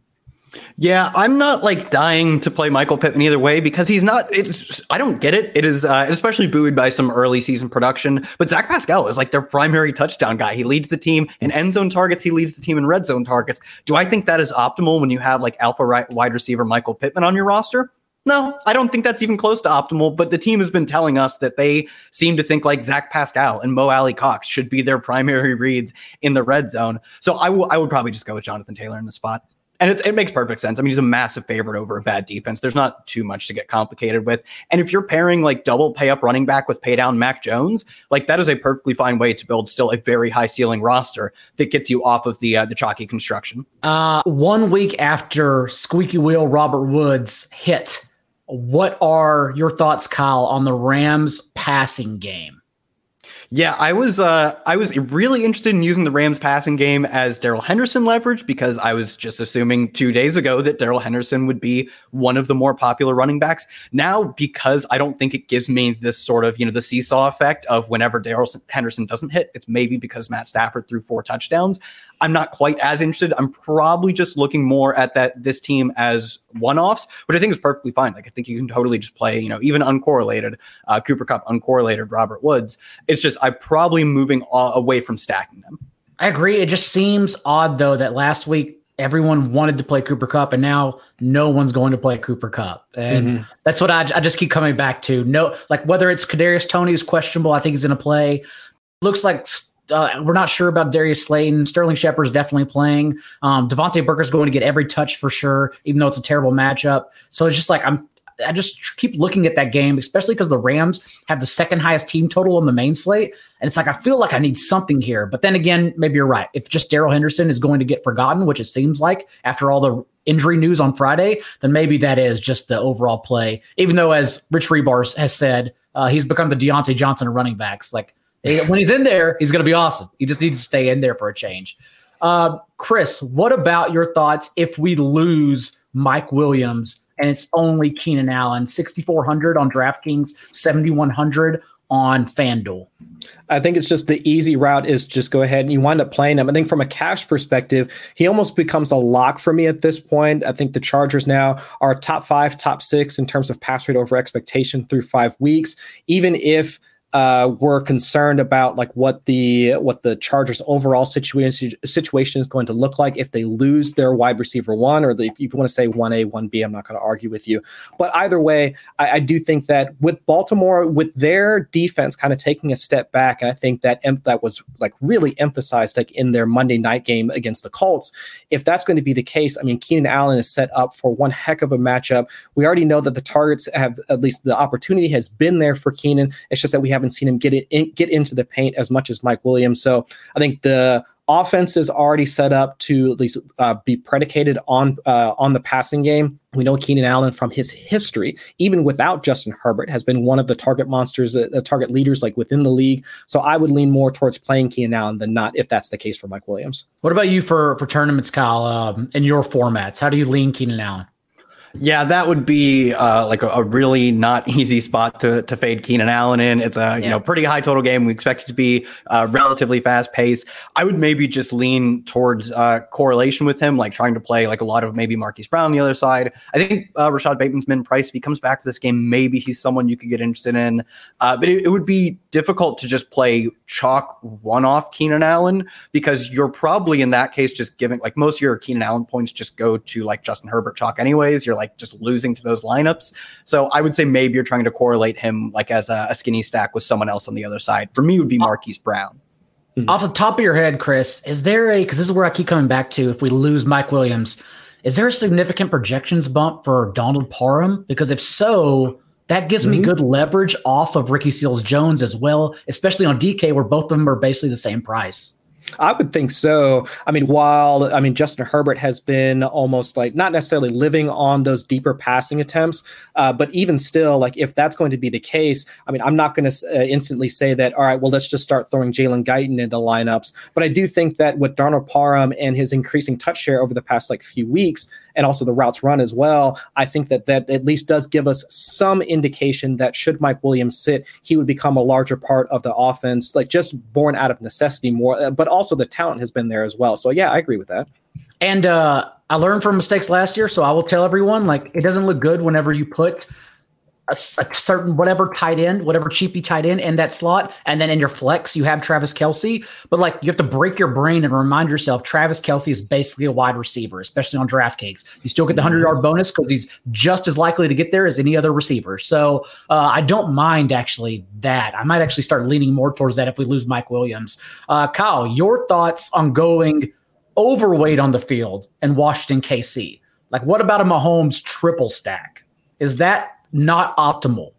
Yeah, I'm not like dying to play Michael Pittman either way because he's not. It's I don't get it. It is uh, especially buoyed by some early season production. But Zach Pascal is like their primary touchdown guy. He leads the team in end zone targets. He leads the team in red zone targets. Do I think that is optimal when you have like alpha right wide receiver Michael Pittman on your roster? No, I don't think that's even close to optimal. But the team has been telling us that they seem to think like Zach Pascal and Mo Alie-Cox should be their primary reads in the red zone. So I would probably just go with Jonathan Taylor in the spot. And it makes perfect sense. I mean, he's a massive favorite over a bad defense. There's not too much to get complicated with. And if you're pairing like double pay up running back with pay down Mac Jones, like that is a perfectly fine way to build still a very high ceiling roster that gets you off of the uh, the chalky construction. Uh, one week after squeaky wheel Robert Woods hit what are your thoughts, Kyle, on the Rams passing game? Yeah, I was uh, I was really interested in using the Rams passing game as Darrell Henderson leverage because I was just assuming two days ago that Darrell Henderson would be one of the more popular running backs. Now, because I don't think it gives me this sort of you know the seesaw effect of whenever Darrell Henderson doesn't hit, it's maybe because Matt Stafford threw four touchdowns. I'm not quite as interested. I'm probably just looking more at that this team as one-offs, which I think is perfectly fine. Like I think you can totally just play, you know, even uncorrelated uh, Cooper Kupp, uncorrelated Robert Woods. It's just I'm probably moving away from stacking them. I agree. It just seems odd though that last week everyone wanted to play Cooper Kupp, and now no one's going to play Cooper Kupp. and mm-hmm. that's what I, I just keep coming back to. No, like whether it's Kadarius Toney is questionable, I think he's going to play. Looks like uh, we're not sure about Darius Slayton. Sterling Shepard's definitely playing. Um, Devontae Booker's going to get every touch for sure, even though it's a terrible matchup. So it's just like I'm. I just keep looking at that game, especially because the Rams have the second highest team total on the main slate, and it's like I feel like I need something here. But then again, maybe you're right. If just Darrell Henderson is going to get forgotten, which it seems like after all the injury news on Friday, then maybe that is just the overall play. Even though, as Rich Hribar has said, uh, he's become the Diontae Johnson of running backs. Like when he's in there, he's going to be awesome. He just needs to stay in there for a change. Uh, Chris, what about your thoughts if we lose Mike Williams and it's only Keenan Allen, 6,400 on DraftKings, 7,100 on FanDuel? I think it's just the easy route is just go ahead and you wind up playing him. I think from a cash perspective, he almost becomes a lock for me at this point. I think the Chargers now are top five, top six in terms of pass rate over expectation through five weeks. Even if uh, were concerned about like what the what the Chargers overall situation situation is going to look like if they lose their wide receiver one, or the, if you want to say one A, one B. I'm not going to argue with you, but either way, I, I, do think that with Baltimore, with their defense kind of taking a step back, and I think that em- that was like really emphasized like in their Monday night game against the Colts. If that's going to be the case, I mean, Keenan Allen is set up for one heck of a matchup. We already know that the targets have at least the opportunity has been there for Keenan. It's just that we haven't seen him get it in, get into the paint as much as Mike Williams. So I think the offense is already set up to at least uh, be predicated on uh, on the passing game. We know Keenan Allen from his history, even without Justin Herbert, has been one of the target monsters, uh, the target leaders like within the league. So I would lean more towards playing Keenan Allen than not, if that's the case for Mike Williams. What about you for for tournaments, Kyle? Um, in your formats, how do you lean Keenan Allen? Yeah, that would be uh, like a, a, really not easy spot to to fade Keenan Allen in. It's a yeah. you know pretty high total game. We expect it to be uh, relatively fast paced. I would maybe just lean towards uh, correlation with him, like trying to play like a lot of maybe Marquise Brown on the other side. I think uh, Rashod Bateman's min price. If he comes back to this game, maybe he's someone you could get interested in. Uh, but it, it, would be difficult to just play chalk one off Keenan Allen because you're probably in that case just giving like most of your Keenan Allen points just go to like Justin Herbert chalk anyways. You're like like just losing to those lineups. So I would say maybe you're trying to correlate him like as a, a skinny stack with someone else on the other side. For me, would be Marquise Brown. Mm-hmm. Off the top of your head, Chris, is there a because this is where I keep coming back to if we lose Mike Williams, is there a significant projections bump for Donald Parham? Because if so, that gives mm-hmm. me good leverage off of Ricky Seals Jones as well, especially on DK, where both of them are basically the same price. I would think so. I mean, while I mean Justin Herbert has been almost like not necessarily living on those deeper passing attempts, uh, but even still, like if that's going to be the case, I mean, I'm not going to uh, instantly say that. All right, well, let's just start throwing Jalen Guyton into lineups. But I do think that with Donald Parham and his increasing touch share over the past like few weeks, and also the routes run as well, I think that that at least does give us some indication that should Mike Williams sit, he would become a larger part of the offense, like just born out of necessity more. Uh, but also the talent has been there as well. So yeah, I agree with that. And uh, I learned from mistakes last year, so I will tell everyone like it doesn't look good whenever you put a, a, certain whatever tight end, whatever cheapy tight end in that slot, and then in your flex you have Travis Kelce. But like you have to break your brain and remind yourself Travis Kelce is basically a wide receiver, especially on DraftKings. You still get the hundred yard bonus because he's just as likely to get there as any other receiver. So uh, I don't mind actually that. I might actually start leaning more towards that if we lose Mike Williams. Uh, Kyle, your thoughts on going overweight on the field and Washington KC? Like what about a Mahomes triple stack? Is that not optimal.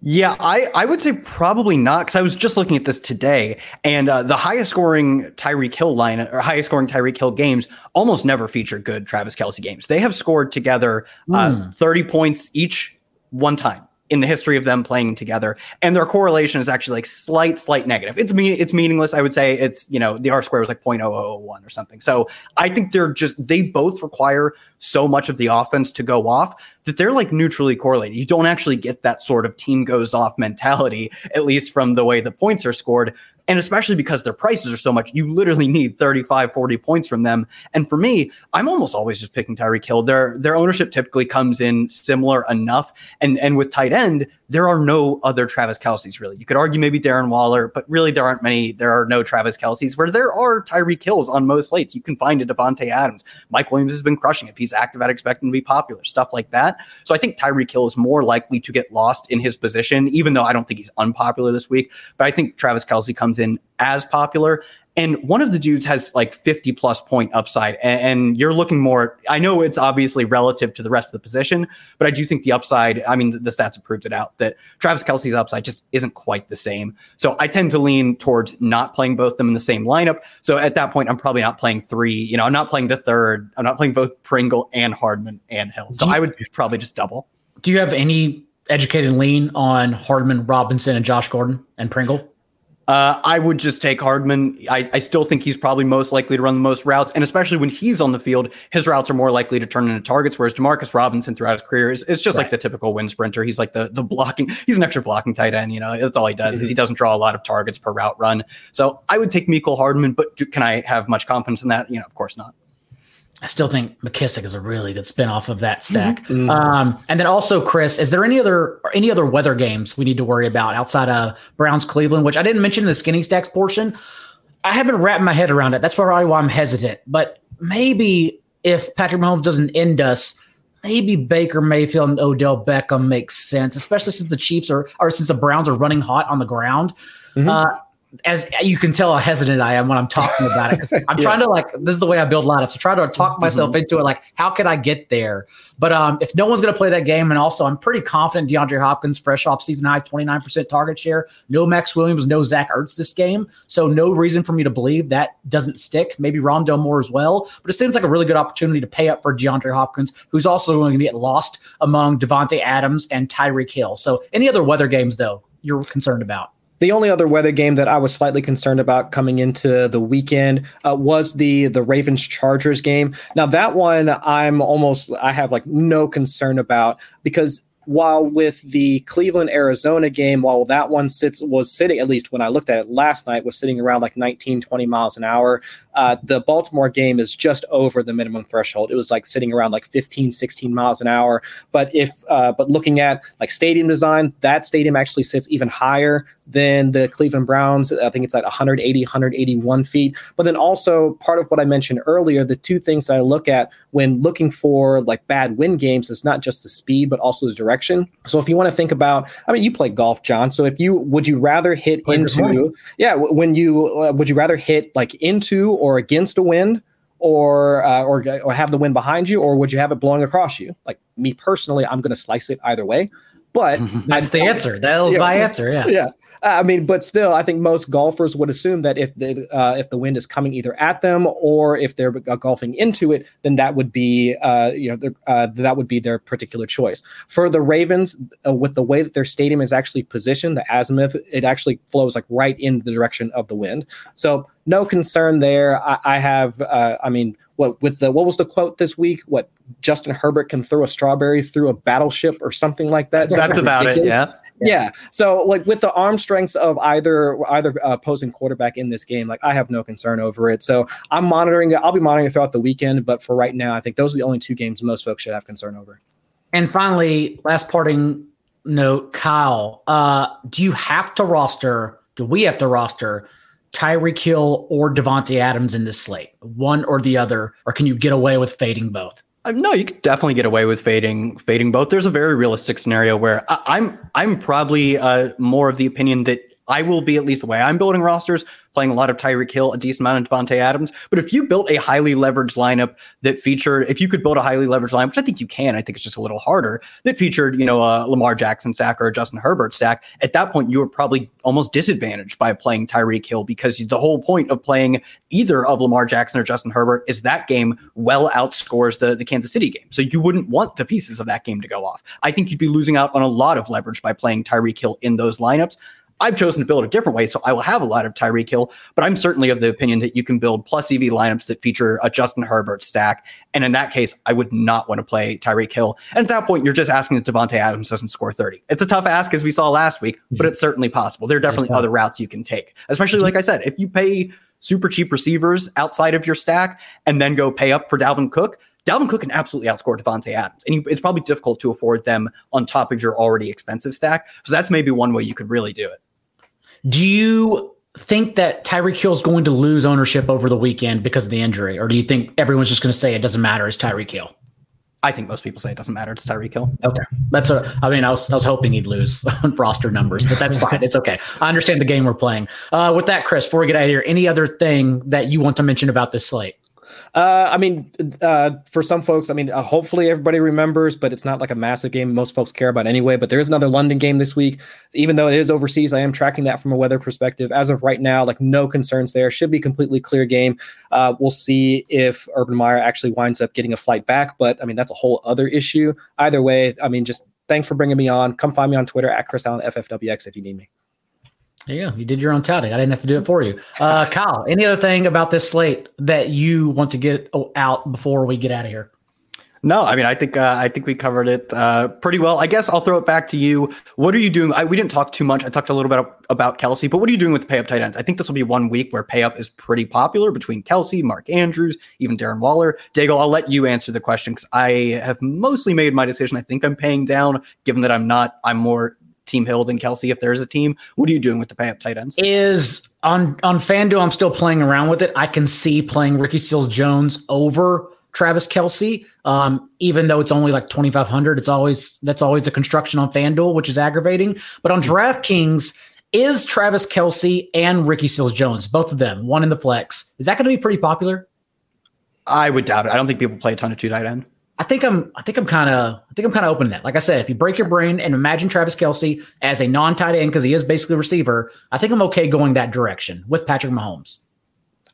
Yeah, I, I would say probably not because I was just looking at this today, and uh, the highest scoring Tyreek Hill line or highest scoring Tyreek Hill games almost never feature good Travis Kelce games. They have scored together uh, mm. 30 points each one time in the history of them playing together. And their correlation is actually like slight slight negative. It's mean it's meaningless. I would say it's you know the r square was like 0.0001 or something. So i think they're just they both require so much of the offense to go off that they're like neutrally correlated. You don't actually get that sort of team goes off mentality at least from the way the points are scored and especially because their prices are so much, you literally need 35, 40 points from them. And for me, I'm almost always just picking Tyreek Hill. Their their ownership typically comes in similar enough. And and with tight end, there are no other Travis Kelce's really. You could argue maybe Darren Waller, but really there aren't many. There are no Travis Kelce's where there are Tyreek Hills on most slates. You can find a Davante Adams. Mike Williams has been crushing. it. he's active, I'd expect him to be popular. Stuff like that. So I think Tyreek Hill is more likely to get lost in his position, even though I don't think he's unpopular this week. But I think Travis Kelce comes in as popular. And one of the dudes has like 50 plus point upside. And, and, you're looking more, I know it's obviously relative to the rest of the position, but I do think the upside, I mean, the, the stats have proved it out that Travis Kelce's upside just isn't quite the same. So I tend to lean towards not playing both them in the same lineup. So at that point, I'm probably not playing three, you know, I'm not playing the third, I'm not playing both Pringle and Hardman and Hill. So you, I would probably just double. Do you have any educated lean on Hardman, Robinson, and Josh Gordon and Pringle? Uh, I would just take Hardman. I, I, still think he's probably most likely to run the most routes, and especially when he's on the field, his routes are more likely to turn into targets. Whereas Demarcus Robinson throughout his career is, is just right. like the typical wind sprinter. He's like the the blocking. He's an extra blocking tight end. You know, that's all he does. Mm-hmm. Is he doesn't draw a lot of targets per route run. So I would take Mecole Hardman, but do, can I have much confidence in that? You know, of course not. I still think McKissic is a really good spinoff of that stack. Mm-hmm. Um, and then also, Chris, is there any other any other weather games we need to worry about outside of Browns Cleveland, which I didn't mention in the skinny stacks portion? I haven't wrapped my head around it. That's probably why I'm hesitant. But maybe if Patrick Mahomes doesn't end us, maybe Baker Mayfield and Odell Beckham makes sense, especially since the Chiefs are or since the Browns are running hot on the ground. Mm-hmm. Uh, as you can tell how hesitant I am when I'm talking about it because I'm yeah. trying to like this is the way I build lineups. I try to talk mm-hmm. myself mm-hmm. into it. Like, how can I get there? But um, if no one's going to play that game, and also I'm pretty confident DeAndre Hopkins, fresh off season high, 29% target share. No Maxx Williams, no Zach Ertz this game, so no reason for me to believe that doesn't stick. Maybe Rondale Moore as well, but it seems like a really good opportunity to pay up for DeAndre Hopkins, who's also going to get lost among Davante Adams and Tyreek Hill. So any other weather games though you're concerned about? The only other weather game that I was slightly concerned about coming into the weekend uh, was the the Ravens Chargers game. Now that one I'm almost I have like no concern about because while with the Cleveland Arizona game, while that one sits was sitting at least when I looked at it last night was sitting around like 19 20 miles an hour. Uh, the Baltimore game is just over the minimum threshold. It was like sitting around like 15 16 miles an hour. But if uh, but looking at like stadium design, that stadium actually sits even higher than the Cleveland Browns. I think it's at 180 181 feet. But then also part of what I mentioned earlier, the two things that I look at when looking for like bad wind games is not just the speed but also the direction direction. So if you want to think about, I mean, you play golf, John. So if you would you rather hit play into, yeah, when you uh, would you rather hit like into or against a wind, or uh, or or have the wind behind you, or would you have it blowing across you? Like me personally, I'm going to slice it either way. But that's the answer. That was my answer. Yeah. Yeah. I mean, but still, I think most golfers would assume that if the uh, if the wind is coming either at them or if they're uh, golfing into it, then that would be uh, you know uh, that would be their particular choice. For the Ravens, uh, with the way that their stadium is actually positioned, the azimuth it actually flows like right in the direction of the wind. So no concern there. I, I have, uh, I mean, what with the what was the quote this week? What Justin Herbert can throw a strawberry through a battleship or something like that. That's about ridiculous. it. Yeah. Yeah. So like with the arm strengths of either either uh, opposing quarterback in this game, like I have no concern over it. So I'm monitoring it. I'll be monitoring it throughout the weekend, but for right now, I think those are the only two games most folks should have concern over. And finally, last parting note, Kyle, uh, do you have to roster? Do we have to roster Tyreek Hill or Davante Adams in this slate, one or the other, or can you get away with fading both? Uh, no, you could definitely get away with fading fading both. There's a very realistic scenario where I, I'm I'm probably uh, more of the opinion that I will be at least the way I'm building rosters playing a lot of Tyreek Hill, a decent amount of Davante Adams. But if you built a highly leveraged lineup that featured, if you could build a highly leveraged lineup, which I think you can, I think it's just a little harder, that featured, you know, a Lamar Jackson stack or a Justin Herbert stack, at that point you were probably almost disadvantaged by playing Tyreek Hill because the whole point of playing either of Lamar Jackson or Justin Herbert is that game well outscores the, the Kansas City game. So you wouldn't want the pieces of that game to go off. I think you'd be losing out on a lot of leverage by playing Tyreek Hill in those lineups. I've chosen to build a different way, so I will have a lot of Tyreek Hill, but I'm certainly of the opinion that you can build plus EV lineups that feature a Justin Herbert stack. And in that case, I would not want to play Tyreek Hill. And at that point, you're just asking that Davante Adams doesn't score 30. It's a tough ask, as we saw last week, but mhm. it's certainly possible. There are definitely other routes you can take, especially like I said, if you pay super cheap receivers outside of your stack and then go pay up for Dalvin Cook, Dalvin Cook can absolutely outscore Davante Adams, and you, it's probably difficult to afford them on top of your already expensive stack. So that's maybe one way you could really do it. Do you think that Tyreek Hill is going to lose ownership over the weekend because of the injury, or do you think everyone's just going to say it doesn't matter? It's Tyreek Hill. I think most people say it doesn't matter. It's Tyreek Hill. Okay, that's what I mean. I was I was hoping he'd lose on roster numbers, but that's fine. it's okay. I understand the game we're playing. Uh, with that, Chris, before we get out of here, any other thing that you want to mention about this slate? Uh, I mean, uh, for some folks, I mean, uh, hopefully everybody remembers, but it's not like a massive game most folks care about anyway. But there is another London game this week. Even though it is overseas, I am tracking that from a weather perspective. As of right now, like no concerns there. Should be completely clear game. Uh, we'll see if Urban Meyer actually winds up getting a flight back. But I mean, that's a whole other issue. Either way, I mean, just thanks for bringing me on. Come find me on Twitter at Chris Allen FFWX if you need me. There you go. You did your own touting. I didn't have to do it for you. Uh, Kyle, any other thing about this slate that you want to get out before we get out of here? No, I mean, I think uh, I think we covered it uh, pretty well. I guess I'll throw it back to you. What are you doing? I, we didn't talk too much. I talked a little bit about Kelce, but what are you doing with the pay up tight ends? I think this will be one week where pay up is pretty popular between Kelce, Mark Andrews, even Darren Waller. Daigle, I'll let you answer the question because I have mostly made my decision. I think I'm paying down, given that I'm not. I'm more Team Hill than Kelce if there's a team. What are you doing with the pay up tight ends? Is on on FanDuel, I'm still playing around with it. I can see playing Ricky Seals Jones over Travis Kelce, um, even though it's only like 2,500. It's always that's always the construction on FanDuel, which is aggravating. But on DraftKings, is Travis Kelce and Ricky Seals Jones, both of them, one in the flex. Is that going to be pretty popular? I would doubt it. I don't think people play a ton of two tight end. I think I'm I think I'm kind of I think I'm kind of open to that. Like I said, if you break your brain and imagine Travis Kelce as a non-tight end because he is basically a receiver, I think I'm okay going that direction with Patrick Mahomes.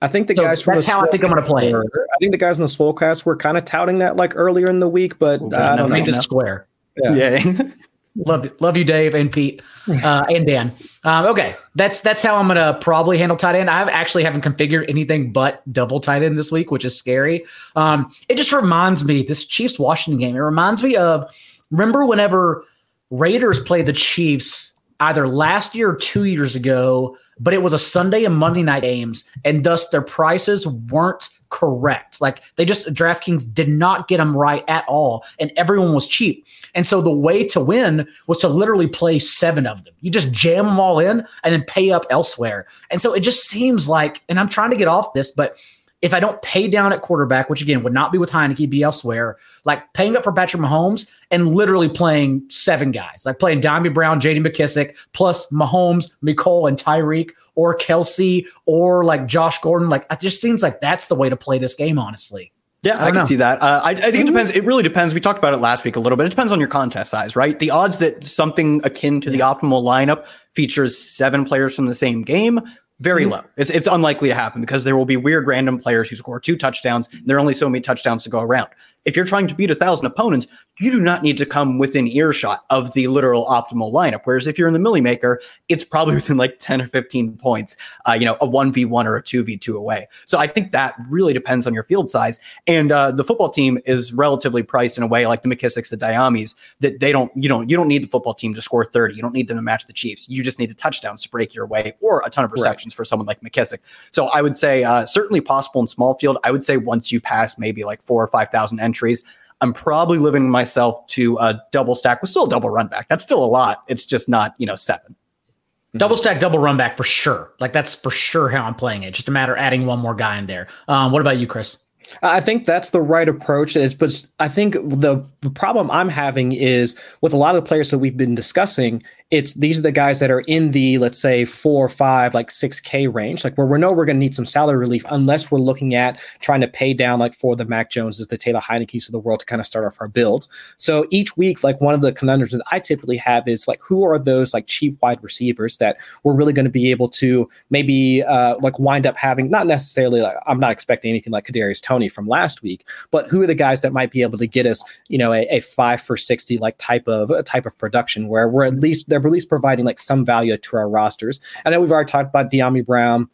I think the so guys from that's how I think I'm going to play it. I think the guys in the Swolecast were kind of touting that like earlier in the week, but uh, I don't know. Just square. Yeah. yeah. love love you, Dave and Pete uh, and Dan. Um, okay, that's that's how I'm gonna probably handle tight end. I actually haven't configured anything but double tight end this week, which is scary. Um, it just reminds me this Chiefs Washington game. It reminds me of remember whenever Raiders played the Chiefs either last year or two years ago but it was a Sunday and Monday night games, and thus their prices weren't correct. Like they just DraftKings did not get them right at all, and everyone was cheap. And so the way to win was to literally play seven of them. You just jam them all in and then pay up elsewhere. And so it just seems like, and I'm trying to get off this, but if I don't pay down at quarterback, which again would not be with Heinicke, be elsewhere, like paying up for Patrick Mahomes and literally playing seven guys, like playing Dyami Brown, JD McKissic, plus Mahomes, Mecole, and Tyreek, or Kelce, or like Josh Gordon. Like it just seems like that's the way to play this game, honestly. Yeah, I, I can know. see that. Uh, I, I, think it depends. It really depends. We talked about it last week a little bit. It depends on your contest size, right? The odds that something akin to the optimal lineup features seven players from the same game very mm-hmm. low. It's it's unlikely to happen because there will be weird random players who score two touchdowns. There are only so many touchdowns to go around. If you're trying to beat a thousand opponents, you do not need to come within earshot of the literal optimal lineup. Whereas if you're in the Milly Maker, it's probably within like 10 or 15 points, uh, you know, a 1v1 or a 2v2 away. So I think that really depends on your field size. And uh, the football team is relatively priced in a way like the McKissics, the Dyamis, that they don't, you don't, you don't need the football team to score 30. You don't need them to match the Chiefs. You just need the touchdowns to break your way or a ton of receptions right. for someone like McKissic. So I would say uh, certainly possible in small field. I would say once you pass maybe like four or 5,000 entries, I'm probably living myself to a double stack with still a double run back. That's still a lot. It's just not, you know, seven. Double stack, double run back for sure. Like that's for sure how I'm playing it. Just a matter of adding one more guy in there. Um, what about you, Chris? I think that's the right approach. Is but I think the problem I'm having is with a lot of the players that we've been discussing it's these are the guys that are in the let's say four five like 6k range like where we know we're going to need some salary relief unless we're looking at trying to pay down like for the mac joneses the taylor heinicke's of the world to kind of start off our builds so each week like one of the conundrums that i typically have is like who are those like cheap wide receivers that we're really going to be able to maybe uh like wind up having not necessarily like i'm not expecting anything like kadarius Toney from last week but who are the guys that might be able to get us you know a, a five for 60 like type of a type of production where we're at least they're at least providing like some value to our rosters. I know we've already talked about Dyami Brown.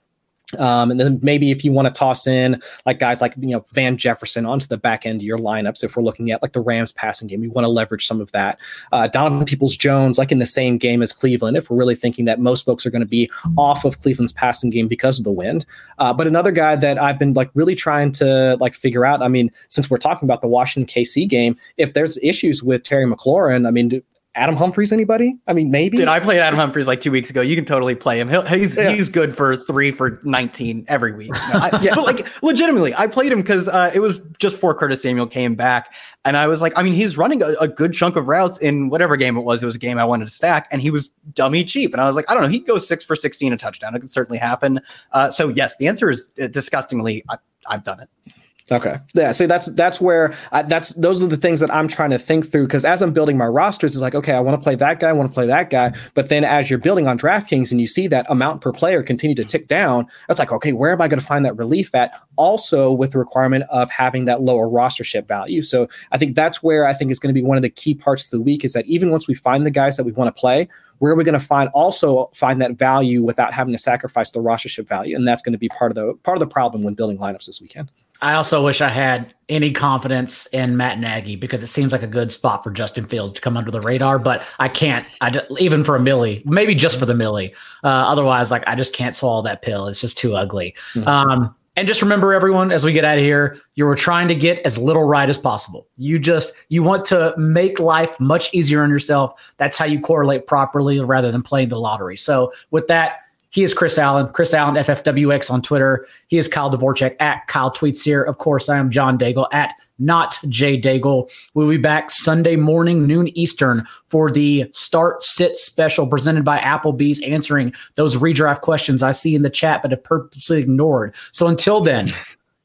Um, and then maybe if you want to toss in like guys like you know Van Jefferson onto the back end of your lineups, if we're looking at like the Rams passing game, you want to leverage some of that. Uh, Donovan Peoples Jones, like in the same game as Cleveland, if we're really thinking that most folks are going to be off of Cleveland's passing game because of the wind. Uh, but another guy that I've been like really trying to like figure out. I mean, since we're talking about the Washington KC game, if there's issues with Terry McLaurin, I mean, Adam Humphries, anybody? I mean, maybe. Dude, I played Adam Humphries like two weeks ago. You can totally play him. He'll, he's yeah. he's good for three for nineteen every week. No, I, yeah, but like legitimately, I played him because uh, it was just before Curtis Samuel came back, and I was like, I mean, he's running a, a, good chunk of routes in whatever game it was. It was a game I wanted to stack, and he was dummy cheap. And I was like, I don't know, he'd go six for sixteen a touchdown. It could certainly happen. Uh, so yes, the answer is uh, disgustingly, I, I've done it. Okay. Yeah. See, that's that's where I, that's those are the things that I'm trying to think through because as I'm building my rosters, it's like okay, I want to play that guy, I want to play that guy, but then as you're building on DraftKings and you see that amount per player continue to tick down, it's like okay, where am I going to find that relief at? Also, with the requirement of having that lower rostership value. So I think that's where I think is going to be one of the key parts of the week is that even once we find the guys that we want to play, where are we going to find also find that value without having to sacrifice the rostership value? And that's going to be part of the part of the problem when building lineups this weekend. I also wish I had any confidence in Matt Nagy because it seems like a good spot for Justin Fields to come under the radar, but I can't. I even for a millie, maybe just for the millie. Uh, otherwise, like I just can't swallow that pill. It's just too ugly. Mm-hmm. Um, and just remember, everyone, as we get out of here, you were trying to get as little right as possible. You just you want to make life much easier on yourself. That's how you correlate properly, rather than playing the lottery. So, with that he is Chris Allen, Chris Allen FFWX on Twitter. He is Kyle Dvorchak at Kyle Tweets here. Of course, I am John Daigle at not Jay Daigle. We'll be back Sunday morning, noon Eastern, for the Start Sit special presented by Applebee's, answering those redraft questions I see in the chat but have purposely ignored. So until then,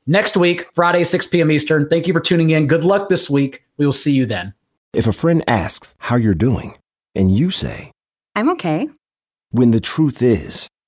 next week, Friday, 6 p.m. Eastern. Thank you for tuning in. Good luck this week. We will see you then. If a friend asks how you're doing, and you say, I'm okay. When the truth is,